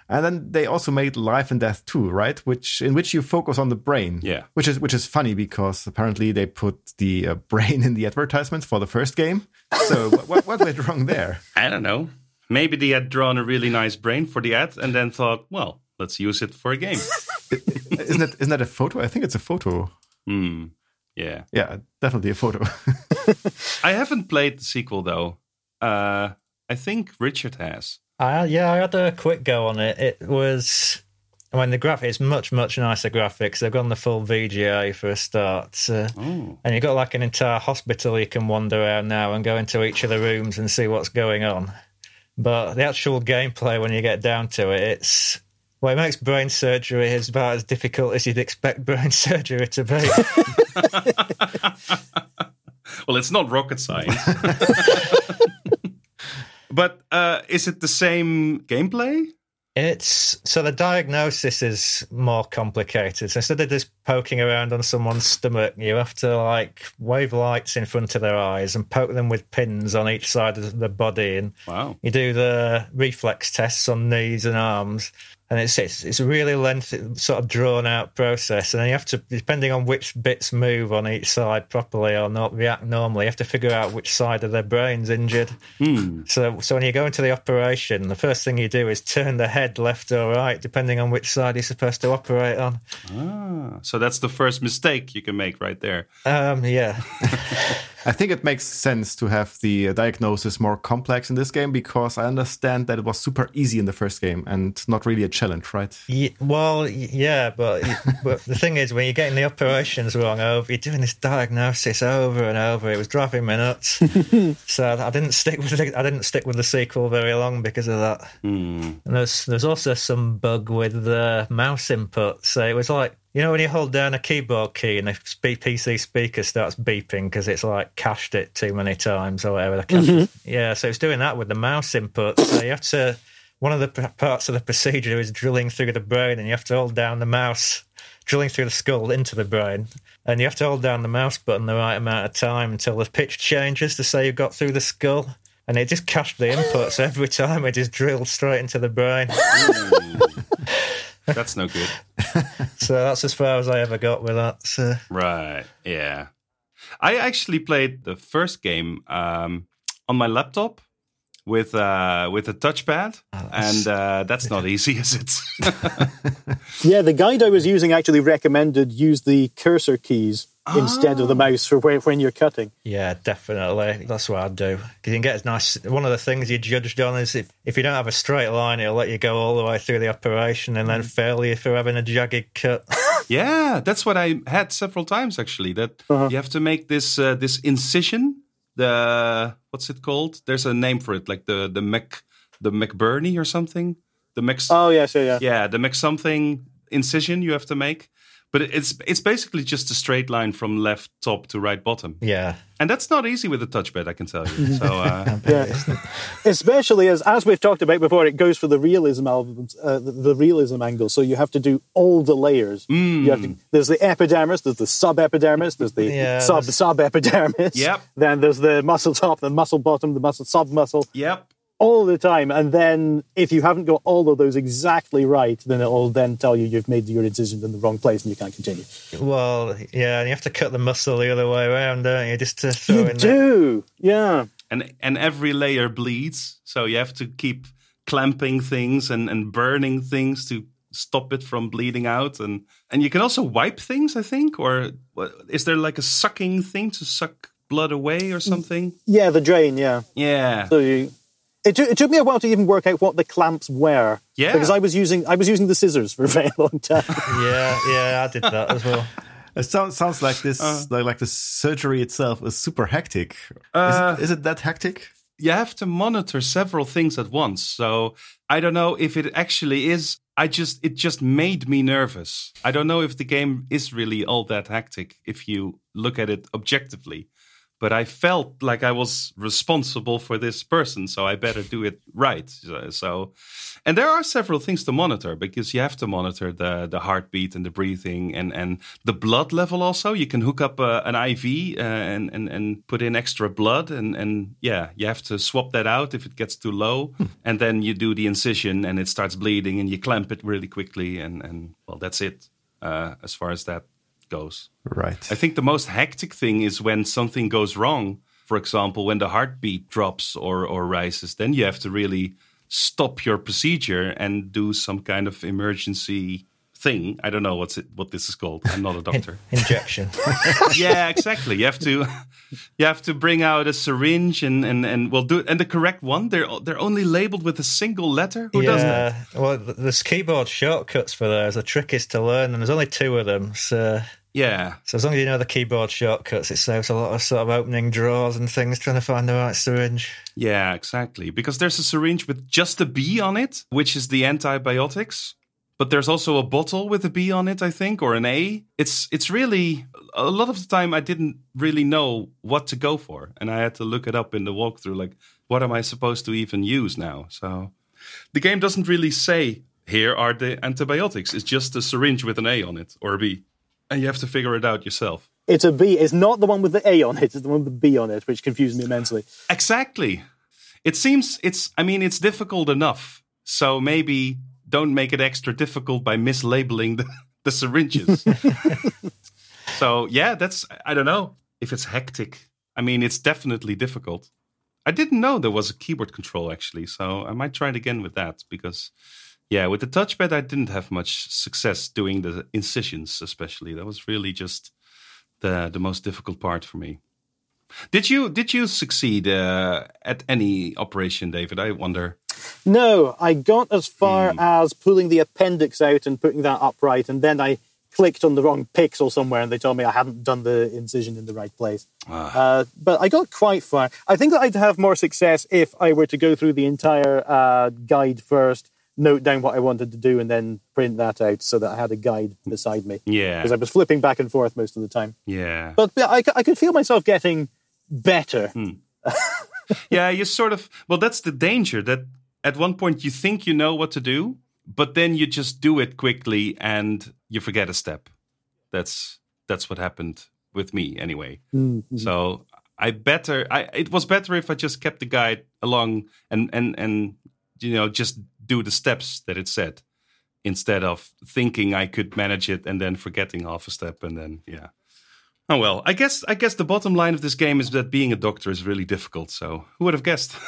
And then they also made Life and Death 2, right? Which in which you focus on the brain. Yeah. Which is which is funny because apparently they put the uh, brain in the advertisement for the first game. So what, what went wrong there? I don't know. Maybe they had drawn a really nice brain for the ad and then thought, well, let's use it for a game. isn't that isn't that a photo? I think it's a photo. Hmm. Yeah. Yeah, definitely a photo. I haven't played the sequel though. Uh, I think Richard has. I, yeah, I had a quick go on it. It was. I mean, the graphics is much, much nicer graphics. They've gone the full VGA for a start. Uh, Oh. And you've got like an entire hospital you can wander around now and go into each of the rooms and see what's going on. But the actual gameplay, when you get down to it, it's. Well, it makes brain surgery is about as difficult as you'd expect brain surgery to be. Well, it's not rocket science. but uh, is it the same gameplay? It's so the diagnosis is more complicated. So instead of just poking around on someone's stomach, you have to like wave lights in front of their eyes and poke them with pins on each side of the body, and Wow. you do the reflex tests on knees and arms. And it's it's, it's a really lengthy, sort of drawn out process, and then you have to, depending on which bits move on each side properly or not react normally, you have to figure out which side of their brain's injured. Hmm. So, so when you go into the operation, the first thing you do is turn the head left or right, depending on which side you're supposed to operate on. Ah, so that's the first mistake you can make right there. Um, yeah, I think it makes sense to have the uh, diagnosis more complex in this game because I understand that it was super easy in the first game and not really a challenge, right? Ye- well, yeah, but but the thing is, when you're getting the operations wrong over, you're doing this diagnosis over and over. It was driving me nuts. so I didn't stick with the, I didn't stick with the sequel very long because of that. Hmm. And there's there's also some bug with the mouse input. So it was like you know when you hold down a keyboard key and the PC speaker starts beeping because it's like cached it too many times or whatever. The cache- mm-hmm. Yeah, so it's doing that with the mouse input. So you have to. One of the parts of the procedure is drilling through the brain, and you have to hold down the mouse, drilling through the skull into the brain, and you have to hold down the mouse button the right amount of time until the pitch changes to say you've got through the skull. And it just cached the input, so every time it just drilled straight into the brain. That's no good. So that's as far as I ever got with that. So. Right. Yeah. I actually played the first game um, on my laptop with uh, with a touchpad, and uh, that's not easy, is it? Yeah, the guide I was using actually recommended use the cursor keys instead of the mouse for when, when you're cutting. Yeah, definitely. That's what I'd do. Because you can get a nice. One of the things you're judged on is if, if you don't have a straight line, it'll let you go all the way through the operation and then fail you for having a jagged cut. yeah, that's what I had several times actually. That you have to make this uh, this incision. The what's it called? There's a name for it, like the the Mc the McBurney or something. The Mc Oh, yes, yeah, yeah. yeah the Mc something incision you have to make. But it's it's basically just a straight line from left top to right bottom, Yeah. And that's not easy with a touchpad. I can tell you. So uh, Yeah. Especially as, as we've talked about before, it goes for the realism albums, uh, the, the realism angle. So you have to do all the layers. You have to, there's the epidermis, there's the subepidermis, there's the Yeah, sub there's- subepidermis. Yep. Then there's the muscle top, the muscle bottom, the muscle sub muscle. yep. All the time. And then if you haven't got all of those exactly right, then it'll then tell you you've made your incision in the wrong place and you can't continue. Well, yeah, and you have to cut the muscle the other way around, don't you? Just to throw You in the- do, yeah. and and every layer bleeds so you have to keep clamping things and, and burning things to stop it from bleeding out and and you can also wipe things i think or is there like a sucking thing to suck blood away or mm, something Yeah, the drain, yeah. yeah So you, it, took it took me a while to even work out what the clamps were. Yeah. Because I was using I was using the scissors for a very long time. Yeah, yeah, I did that as well. It sounds sounds like this like, like the surgery itself is super hectic. Uh, is, it, is it that hectic? you have to monitor several things at once so i don't know if it actually is i just it just made me nervous i don't know if the game is really all that hectic if you look at it objectively but I felt like I was responsible for this person, so I better do it right. So, and there are several things to monitor because you have to monitor the the heartbeat and the breathing and and the blood level. Also, you can hook up uh, an IV uh, and and and put in extra blood, and and yeah, you have to swap that out if it gets too low, hmm. and then you do the incision and it starts bleeding, and you clamp it really quickly, and and well, that's it uh, as far as that goes. Right. I think the most hectic thing is when something goes wrong. For example, when the heartbeat drops or, or rises, then you have to really stop your procedure and do some kind of emergency thing. I don't know what's it, what this is called. I'm not a doctor. Injection. yeah, exactly. You have to you have to bring out a syringe and and and we'll do it. And the correct one. They're they're only labeled with a single letter. Who yeah, does that? Well, there's keyboard shortcuts for those. The trick is to learn, and there's only two of them. So yeah. So as long as you know the keyboard shortcuts, it saves a lot of sort of opening drawers and things trying to find the right syringe. Yeah, exactly. Because there's a syringe with just a B on it, which is the antibiotics. But there's also a bottle with a B on it, I think, or an A. It's it's really a lot of the time I didn't really know what to go for, and I had to look it up in the walkthrough. Like, what am I supposed to even use now? So, the game doesn't really say here are the antibiotics. It's just a syringe with an A on it or a B and you have to figure it out yourself. It's a B. It's not the one with the A on it. It's the one with the B on it, which confused me immensely. Exactly. It seems it's. I mean, it's difficult enough. So maybe don't make it extra difficult by mislabeling the, the syringes. so yeah, that's. I don't know if it's hectic. I mean, it's definitely difficult. I didn't know there was a keyboard control actually, so I might try it again with that because yeah, with the touchpad, I didn't have much success doing the incisions, especially. That was really just the the most difficult part for me. Did you did you succeed uh, at any operation, David? I wonder. No, I got as far mm. as pulling the appendix out and putting that upright, and then I clicked on the wrong pixel somewhere, and they told me I hadn't done the incision in the right place. Ah. Uh, but I got quite far. I think that I'd have more success if I were to go through the entire uh, guide first note down what I wanted to do and then print that out so that I had a guide beside me. Yeah. Because I was flipping back and forth most of the time. Yeah. But I, I could feel myself getting better. Hmm. yeah, you sort of, well, that's the danger that at one point you think you know what to do, but then you just do it quickly and you forget a step. That's that's what happened with me anyway. Mm-hmm. So I better I it was better if I just kept the guide along and and and you know just do the steps that it said instead of thinking I could manage it and then forgetting half a step and then yeah. Oh well, I guess I guess the bottom line of this game is that being a doctor is really difficult. So who would have guessed?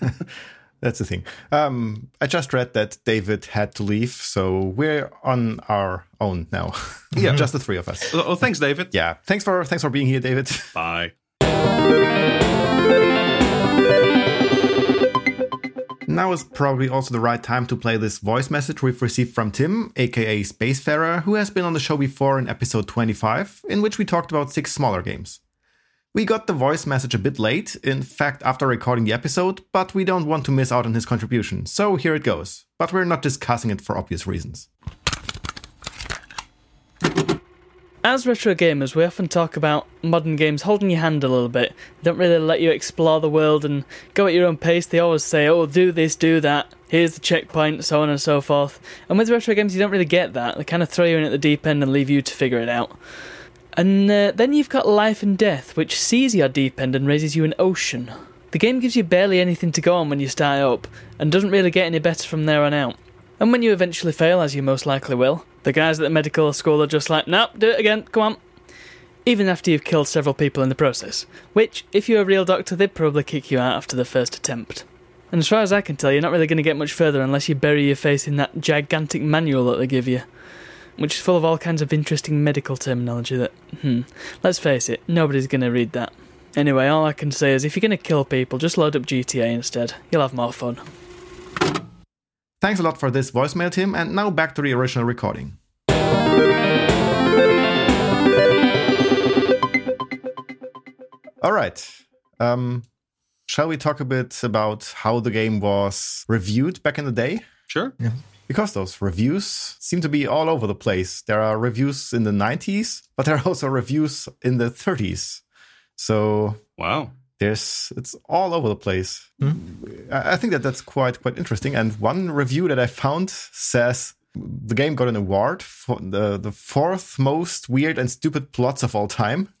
That's the thing. Um, I just read that David had to leave, so we're on our own now. Yeah, just the three of us. Oh, thanks, David. Yeah, thanks for thanks for being here, David. Bye. Now is probably also the right time to play this voice message we've received from Tim, aka Spacefarer, who has been on the show before in episode 25, in which we talked about six smaller games. We got the voice message a bit late, in fact, after recording the episode, but we don't want to miss out on his contribution, so here it goes. But we're not discussing it for obvious reasons. As retro gamers, we often talk about modern games holding your hand a little bit. They don't really let you explore the world and go at your own pace. They always say, oh, do this, do that, here's the checkpoint, so on and so forth. And with retro games, you don't really get that. They kind of throw you in at the deep end and leave you to figure it out. And uh, then you've got Life and Death, which sees your deep end and raises you an ocean. The game gives you barely anything to go on when you start up, and doesn't really get any better from there on out. And when you eventually fail, as you most likely will, the guys at the medical school are just like, nope, do it again, come on. Even after you've killed several people in the process. Which, if you're a real doctor, they'd probably kick you out after the first attempt. And as far as I can tell, you're not really going to get much further unless you bury your face in that gigantic manual that they give you. Which is full of all kinds of interesting medical terminology that, hmm, let's face it, nobody's going to read that. Anyway, all I can say is if you're going to kill people, just load up GTA instead. You'll have more fun. Thanks a lot for this voicemail, Tim, and now back to the original recording. All right. Um, shall we talk a bit about how the game was reviewed back in the day? Sure. Yeah. Because those reviews seem to be all over the place. There are reviews in the 90s, but there are also reviews in the 30s. So Wow. There's it's all over the place. Hmm? I I think that that's quite quite interesting. And one review that I found says the game got an award for the the fourth most weird and stupid plots of all time.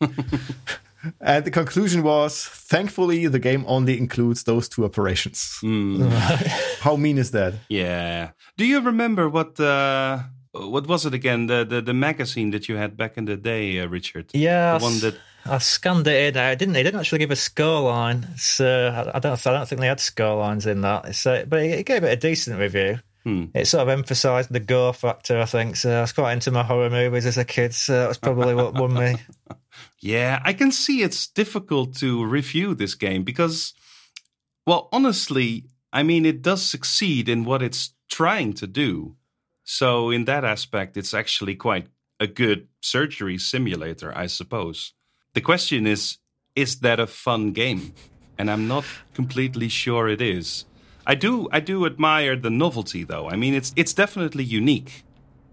and the conclusion was, thankfully, the game only includes those two operations. Hmm. How mean is that? Yeah. Do you remember what uh, what was it again? The, the the magazine that you had back in the day, uh, Richard. Yeah, The one that I scanned it in. I didn't. They didn't actually give a scoreline, so I, I don't. I don't think they had scorelines in that. So, but it, it gave it a decent review. Hmm. It sort of emphasised the gore factor. I think so. I was quite into my horror movies as a kid, so that was probably what won me. Yeah, I can see it's difficult to review this game because, well, honestly, I mean, it does succeed in what it's trying to do. So, in that aspect, it's actually quite a good surgery simulator, I suppose. The question is is that a fun game? And I'm not completely sure it is. I do I do admire the novelty though. I mean it's it's definitely unique,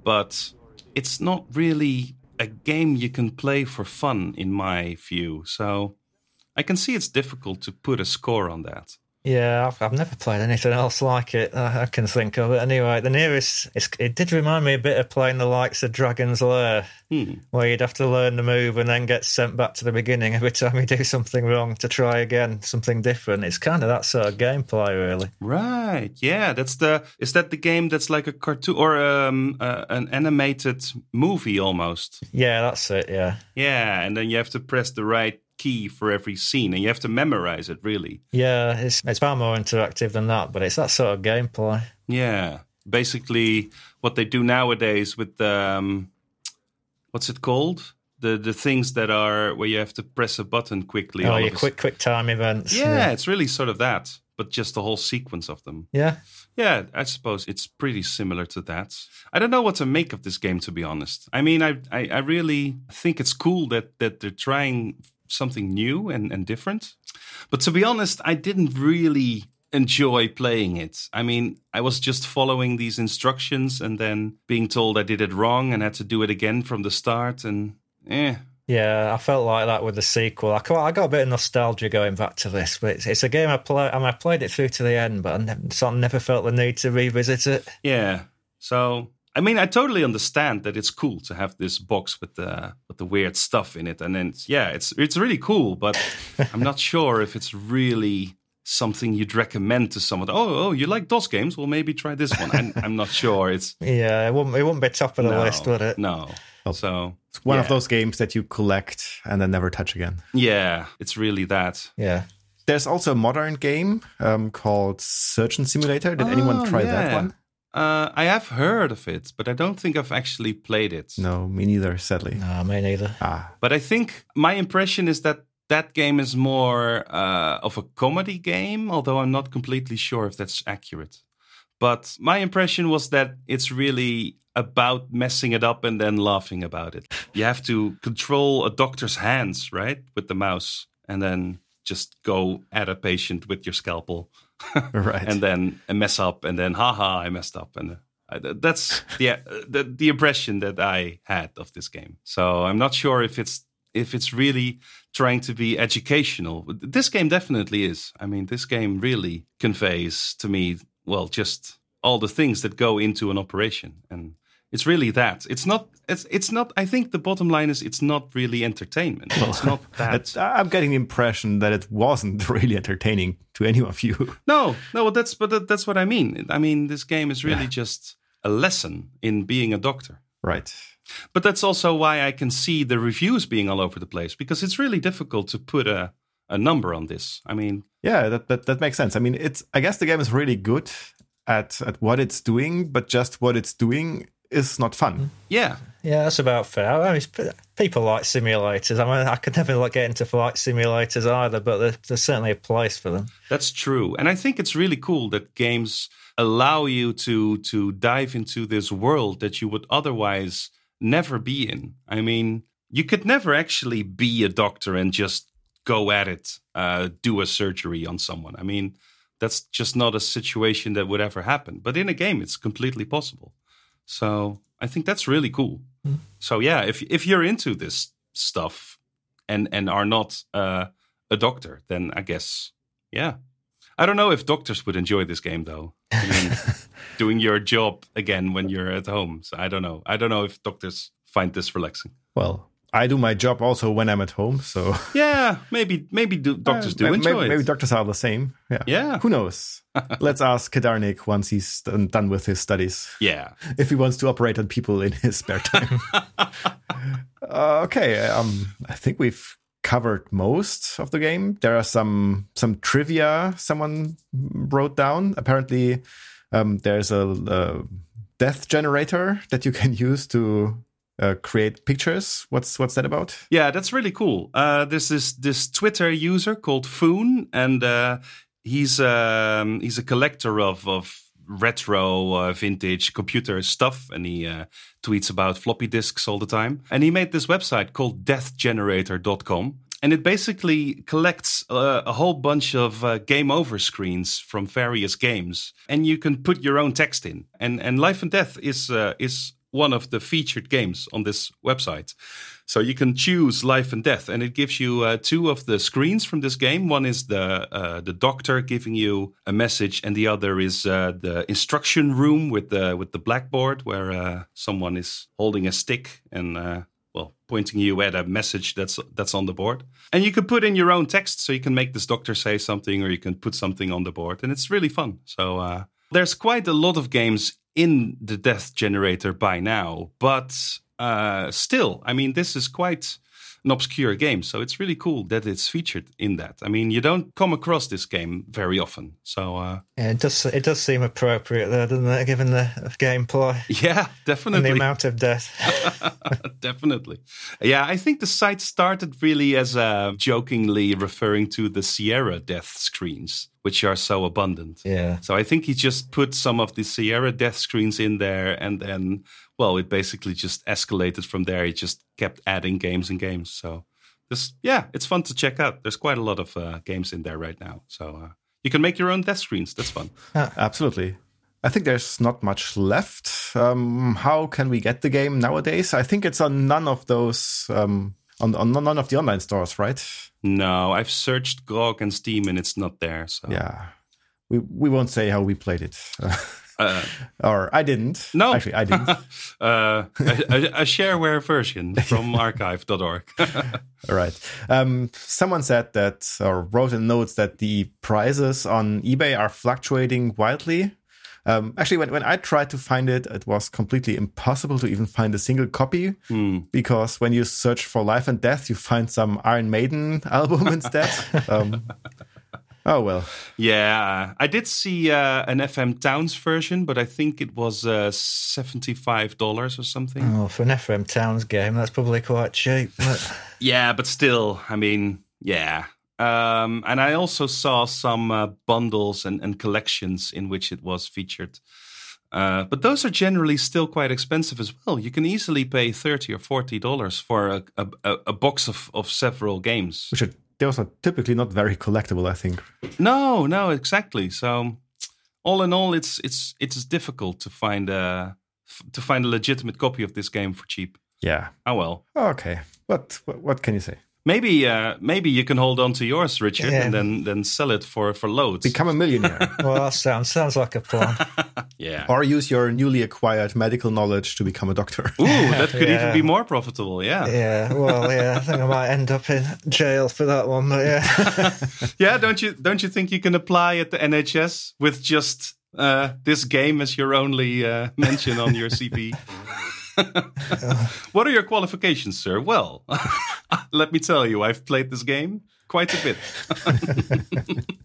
but it's not really a game you can play for fun in my view. So I can see it's difficult to put a score on that. Yeah, I've, I've never played anything else like it. I, I can think of it anyway. The nearest, it's, it did remind me a bit of playing the likes of Dragon's Lair, Hmm. where you'd have to learn the move and then get sent back to the beginning every time you do something wrong to try again, something different. It's kind of that sort of gameplay, really. Right. Yeah, that's the is that the game that's like a cartoon or um uh, an animated movie almost. Yeah, that's it. Yeah, Yeah, and then you have to press the right key for every scene and you have to memorize it really. yeah. It's it's far more interactive than that, but it's that sort of gameplay. Yeah. Basically what they do nowadays with um what's it called? The the things that are where you have to press a button quickly. oh, your quick quick time events. Yeah, it's really sort of that, but just the whole sequence of them. yeah. Yeah, I suppose it's pretty similar to that. I don't know what to make of this game, to be honest. I mean, I I, I really think it's cool that that they're trying something new and, and different. But to be honest, I didn't really enjoy playing it. I mean, I was just following these instructions and then being told I did it wrong and had to do it again from the start. And eh, Yeah, I felt like that with the sequel. I got, I got a bit of nostalgia going back to this, but it's, it's a game I play. I, mean, I played it through to the end, but I never, sort of never felt the need to revisit it. Yeah. So I mean, I totally understand that it's cool to have this box with the with the weird stuff in it, and then yeah, it's it's really cool. But I'm not sure if it's really something you'd recommend to someone. Oh, oh, you like DOS games? Well, maybe try this one. I'm, I'm not sure. It's Yeah, it won't it wouldn't be top of the no, list, would it? No. So It's one of those games that you collect and then never touch again. Yeah, it's really that. Yeah. There's also a modern game um, called Surgeon Simulator. Did anyone Oh, try that one? Uh, I have heard of it, but I don't think I've actually played it. No, me neither, sadly. No, me neither. Ah, But I think my impression is that that game is more uh, of a comedy game, although I'm not completely sure if that's accurate. But my impression was that it's really about messing it up and then laughing about it. You have to control a doctor's hands, right, with the mouse, and then just go at a patient with your scalpel, right. and then a mess up, and then haha, I messed up, and uh, that's the, the the impression that I had of this game. So I'm not sure if it's if it's really trying to be educational. This game definitely is. I mean, this game really conveys to me well just all the things that go into an operation and it's really that it's not it's it's not i think the bottom line is it's not really entertainment it's not that I'm getting the impression that it wasn't really entertaining to any of you. No, no, well, that's but that, that's what I mean. I mean, this game is really just a lesson in being a doctor. right. But that's also why I can see the reviews being all over the place because it's really difficult to put a a number on this. I mean, Yeah, that, that that makes sense. I mean, it's I guess the game is really good at at what it's doing, but just what it's doing is not fun. yeah, Yeah, that's about fair. I mean, people like simulators. I mean, I could never like, get into flight simulators either, but there, there's certainly a place for them. that's true. And I think it's really cool that games allow you to to dive into this world that you would otherwise never be in. I mean, you could never actually be a doctor and just go at it, uh, do a surgery on someone. I mean, that's just not a situation that would ever happen. But in a game, it's completely possible. So I think that's really cool. So yeah, if if you're into this stuff and and are not uh, a doctor, then I guess, yeah. I don't know if doctors would enjoy this game though. I mean, doing your job again when you're at home. So I don't know. I don't know if doctors find this relaxing. Well, I do my job also when I'm at home, so Yeah, maybe maybe do, doctors do Uh, enjoy maybe, it. maybe doctors are the same. Yeah. Yeah. Who knows? Let's ask kdrnic once he's done done with his studies yeah. if he wants to operate on people in his spare time. Uh, okay, um, I think we've covered most of the game. There are some some trivia someone wrote down. Apparently, um, there's a, a death generator that you can use to uh, create pictures. What's what's that about? Yeah, that's really cool. Uh, there's this this Twitter user called Foone, and uh, he's um, he's a collector of of retro uh, vintage computer stuff, and he uh, tweets about floppy disks all the time. And he made this website called DeathGenerator.com. And it basically collects uh, a whole bunch of uh, game over screens from various games, and you can put your own text in. And and Life and Death is uh, is one of the featured games on this website. So you can choose life and death, and it gives you uh, two of the screens from this game. One is the uh, the doctor giving you a message, and the other is uh, the instruction room with the with the blackboard where uh, someone is holding a stick and uh, well pointing you at a message that's that's on the board. And you can put in your own text, so you can make this doctor say something, or you can put something on the board, and it's really fun. So uh, there's quite a lot of games in the Death Generator by now, but uh, still, I mean, this is quite an obscure game, so it's really cool that it's featured in that. I mean, you don't come across this game very often, so uh, Yeah, it does. It does seem appropriate there, doesn't it? Given the gameplay yeah, definitely and the amount of death. Definitely. Yeah, I think the site started really as uh, jokingly referring to the Sierra death screens, which are so abundant. yeah. So I think he just put some of the Sierra death screens in there, and then, well, it basically just escalated from there. It just kept adding games and games. So this, yeah, it's fun to check out. There's quite a lot of uh, games in there right now. So uh, you can make your own death screens. That's fun. Yeah, Absolutely. I think there's not much left. Um, how can we get the game nowadays? I think it's on none of those, um, on, on none of the online stores, right? No, I've searched GOG and Steam, and it's not there. So Yeah. We, we won't say how we played it. Uh, or I didn't. No. Actually, I didn't. uh, a, a, shareware version from archive.org. All right. Um, someone said that, or wrote in notes that the prices on eBay are fluctuating wildly. Um, actually, when, when I tried to find it, it was completely impossible to even find a single copy because when you search for Life and Death, you find some Iron Maiden album instead. um, oh, well. yeah, I did see uh, an FM Towns version, but I think it was uh, $75 or something. Oh, for an FM Towns game, that's probably quite cheap. But Yeah, but still, I mean, yeah. Um, and I also saw some uh, bundles and, and collections in which it was featured. Uh, but those are generally still quite expensive as well. You can easily pay thirty or forty dollars for a, a, a- a box of, of several games. Which are, those are typically not very collectible, I think. No, no, exactly. So, all in all, it's it's it's difficult to find a to find a legitimate copy of this game for cheap. Yeah. Oh well, Okay. What, what, what can you say? Maybe uh, maybe you can hold on to yours, Richard, Yeah. and then then sell it for for loads. Become a millionaire. well, that sounds sounds like a plan. yeah. or use your newly acquired medical knowledge to become a doctor. Ooh, that could even be more profitable. Yeah. Yeah, well, yeah, I think I might end up in jail for that one, but yeah. Yeah, don't you don't you think you can apply at the NHS with just uh, this game as your only uh, mention on your CV? what are your qualifications, sir? Well, let me tell you, I've played this game quite a bit.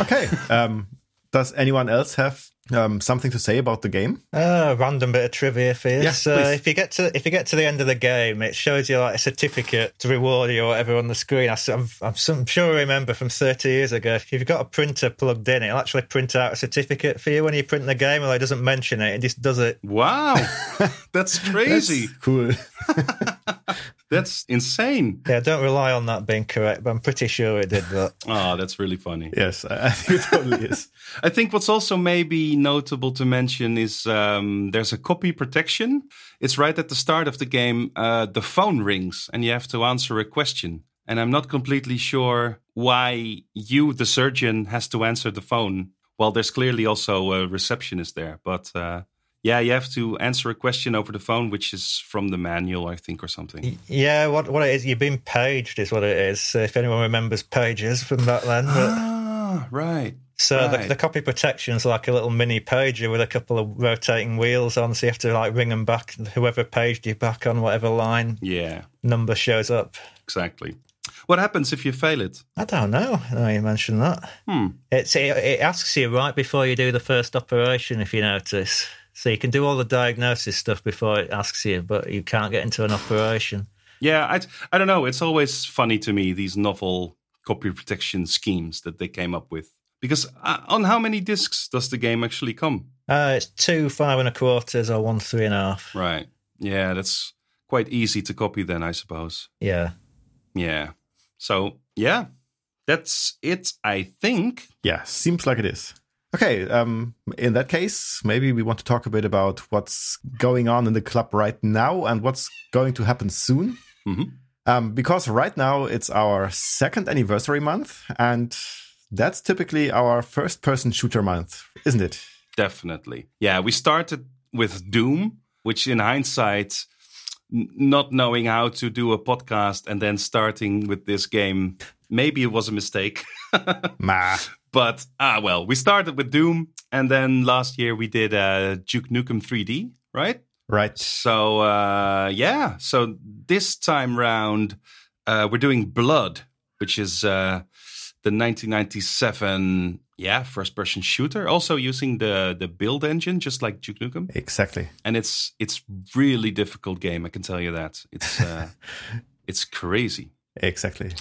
Okay. Um, does anyone else have um, something to say about the game? Uh, random bit of trivia for you. Yes, so please. if you get to if you get to the end of the game, it shows you like a certificate to reward you or whatever on the screen. I, am I'm, I'm sure I remember from 30 years ago. If you've got a printer plugged in, it'll actually print out a certificate for you when you print the game. Although it doesn't mention it, it just does it. Wow, that's crazy. That's cool. That's insane. Yeah, don't rely on that being correct, but I'm pretty sure it did that. Oh, that's really funny. yes, I I think it totally is. I think what's also maybe notable to mention is um, there's a copy protection. It's right at the start of the game. Uh, the phone rings and you have to answer a question. and I'm not completely sure why you, the surgeon, has to answer the phone. Well, there's clearly also a receptionist there, but uh, yeah, you have to answer a question over the phone, which is from the manual, I think, or something. Yeah, what what it is, you've been paged, is what it is. If anyone remembers pages from back then. But, Ah, right. so the, right. the copy protection's like a little mini pager with a couple of rotating wheels on, so you have to like ring them back. Whoever paged you back on whatever line Yeah, number shows up. exactly. What happens if you fail it? I don't know. Now you mentioned that. Hmm. It's it, it asks you right before you do the first operation, if you notice. So you can do all the diagnosis stuff before it asks you, but you can't get into an operation. Yeah, I, I don't know. It's always funny to me these novel copy protection schemes that they came up with. Because uh, on how many discs does the game actually come? Uh, it's two five and a quarters or one three and a half. Right. Yeah, that's quite easy to copy then, I suppose. Yeah. Yeah. So, yeah, that's it, I think. Yeah, seems like it is. Okay, um, in that case, maybe we want to talk a bit about what's going on in the club right now and what's going to happen soon. Mhm. Um, because right now it's our second anniversary month, and that's typically our first person shooter month, isn't it? Definitely. Yeah, we started with Doom, which in hindsight, n- not knowing how to do a podcast and then starting with this game, maybe it was a mistake. Ma. But ah, well, we started with Doom, and then last year we did uh, Duke Nukem 3D, right? Right. So uh, yeah, so this time round uh, we're doing Blood, which is uh, the 1997 yeah first person shooter, also using the the build engine, just like Duke Nukem, Exactly. and it's it's really difficult game. I can tell you that it's uh, it's crazy. Exactly.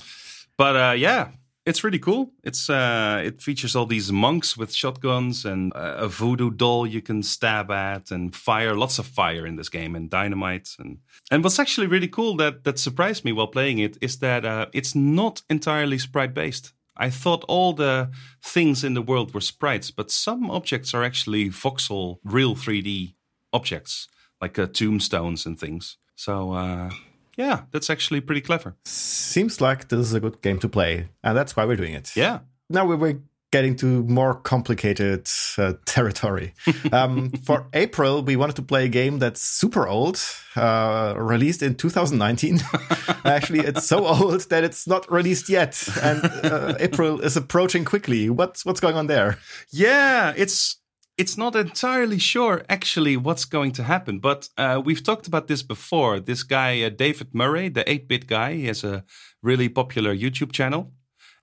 But uh, yeah, it's really cool. It's uh, it features all these monks with shotguns and a voodoo doll you can stab at and fire. Lots of fire in this game and dynamite and and what's actually really cool that that surprised me while playing it is that uh, it's not entirely sprite based. I thought all the things in the world were sprites, but some objects are actually voxel, real 3D objects, like uh, tombstones and things. So uh, yeah, that's actually pretty clever. Seems like this is a good game to play, and that's why we're doing it. Yeah. now we we're getting to more complicated uh, territory. Um, for April, we wanted to play a game that's super old, uh, released in 2019. Actually, it's so old that it's not released yet, and uh, April is approaching quickly. What's what's going on there? Yeah, it's it's not entirely sure actually what's going to happen, but uh, we've talked about this before. This guy, uh, David Murray, the 8 bit guy, he has a really popular YouTube channel,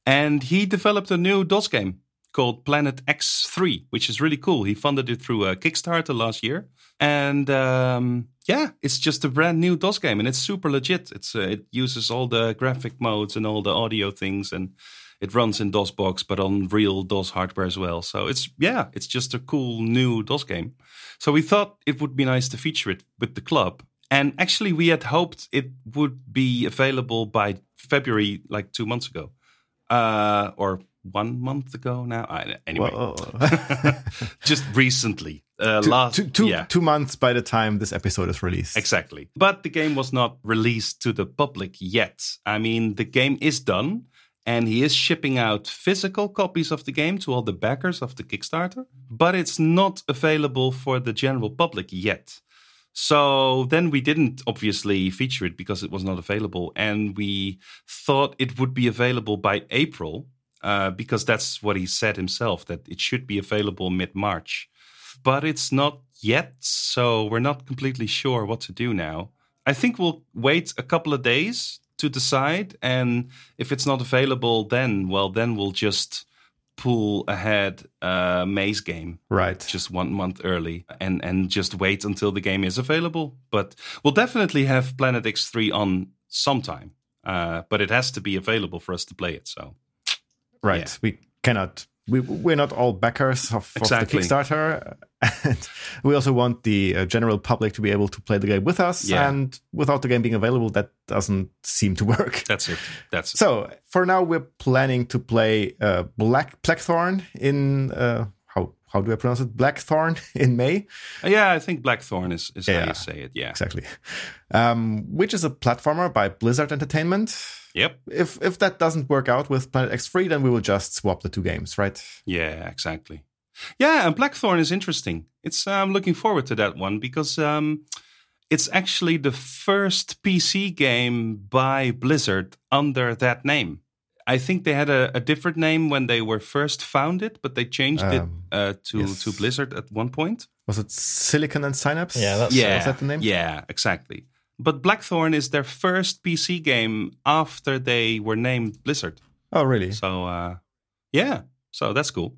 and he developed a new DOS game called Planet X3, which is really cool. He funded it through a Kickstarter last year, and um, yeah, it's just a brand new DOS game, and it's super legit. It's uh, it uses all the graphic modes and all the audio things, and it runs in DOSBox, but on real DOS hardware as well. So it's yeah, it's just a cool new DOS game. So we thought it would be nice to feature it with the club. And actually, we had hoped it would be available by February, like two months ago, uh, or one month ago now. I, anyway, just recently, uh, two, last two- two- yeah. two months by the time this episode is released. Exactly. But the game was not released to the public yet. I mean, the game is done, and he is shipping out physical copies of the game to all the backers of the Kickstarter, but it's not available for the general public yet. So then we didn't obviously feature it because it was not available, and we thought it would be available by April uh, because that's what he said himself that it should be available mid March. But it's not yet, so we're not completely sure what to do now. I think we'll wait a couple of days to decide, and if it's not available, then well, then we'll just pull ahead uh, May's game Right. just one month early and and just wait until the game is available. But we'll definitely have Planet X3 on sometime. Uh, but it has to be available for us to play it. So Right. Yeah. We cannot. We we're not all backers of, Exactly. of the Kickstarter, and we also want the uh, general public to be able to play the game with us. Yeah. And without the game being available, that doesn't seem to work. that's it. That's it. So for now, we're planning to play uh, Black Blackthorne in uh, how how do I pronounce it? Blackthorne in May. yeah, I think Blackthorne is, is how Yeah. you say it. Yeah. Exactly. Um, which is a platformer by Blizzard Entertainment. Yep. if if that doesn't work out with Planet X3, then we will just swap the two games, right? Yeah, exactly. Yeah, and Blackthorne is interesting. It's I'm looking forward to that one because um, it's actually the first PC game by Blizzard under that name. I think they had a, a different name when they were first founded, but they changed it Um, uh, to yes. to Blizzard at one point. Was it Silicon and Synapse? Yeah, that's- yeah, was that the name? Yeah, exactly. But Blackthorne is their first PC game after they were named Blizzard. Oh, really? So uh, yeah, so that's cool.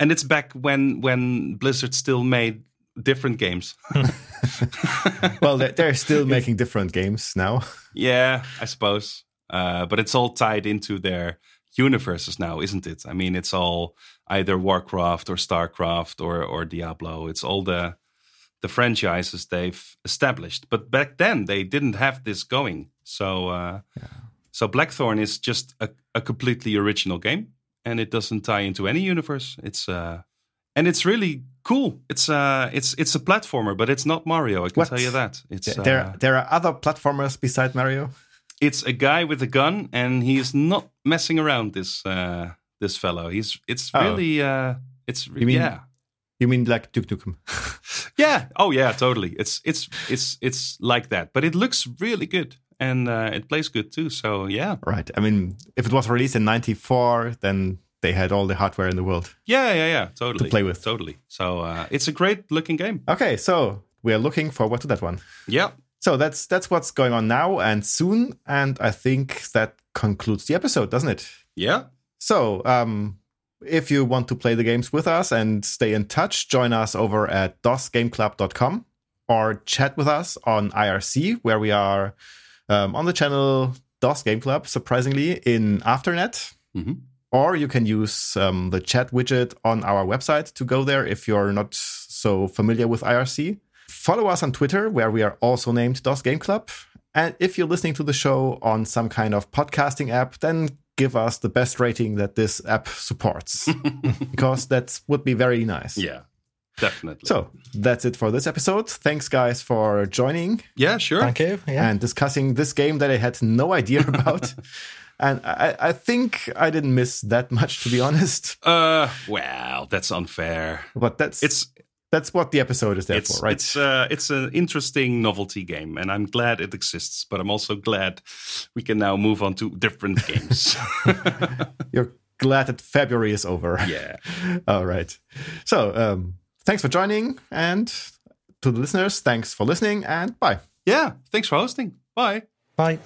And it's back when when Blizzard still made different games. well, they're, they're still making different games now. yeah, I suppose. Uh, but it's all tied into their universes now, isn't it? I mean, it's all either Warcraft or Starcraft or or Diablo. It's all the the franchises they've established. But back then they didn't have this going. So uh, so Blackthorne is just a, a completely original game, and it doesn't tie into any universe. It's uh, and it's really cool. It's uh, it's it's a platformer, but it's not Mario. I can What? tell you that. It's there, uh, there are other platformers beside Mario. it's a guy with a gun, and he's not messing around. This uh, this fellow. He's it's Oh. really uh, it's You mean- yeah You mean like Duke Nukem? yeah oh yeah totally. It's it's it's it's like that, but it looks really good and uh, it plays good too. So yeah right. I mean, if it was released in '94, then they had all the hardware in the world. yeah yeah yeah totally To play with. totally. So uh, it's a great looking game. Okay, so we are looking forward to that one. Yeah. So that's that's what's going on now and soon, and I think that concludes the episode, doesn't it? Yeah. So, um, if you want to play the games with us and stay in touch, join us over at dosgameclub.com or chat with us on IRC, where we are um, on the channel DOS Game Club, surprisingly, in Afternet. Mhm. Or you can use um, the chat widget on our website to go there if you're not so familiar with IRC. Follow us on Twitter, where we are also named DOS Game Club. And if you're listening to the show on some kind of podcasting app, then give us the best rating that this app supports, because that would be very nice. Yeah. Definitely. So that's it for this episode. Thanks, guys, for joining yeah, sure. Thank you. Yeah. and discussing this game that I had no idea about. and I, I think I didn't miss that much, to be honest. Uh, well, that's unfair. But that's It's that's what the episode is there it's for, right? it's uh, it's an interesting novelty game, and I'm glad it exists. But I'm also glad we can now move on to different games. You're glad that February is over. yeah. All right. So um, thanks for joining, and to the listeners, thanks for listening, and bye. Yeah. Thanks for hosting. Bye. Bye.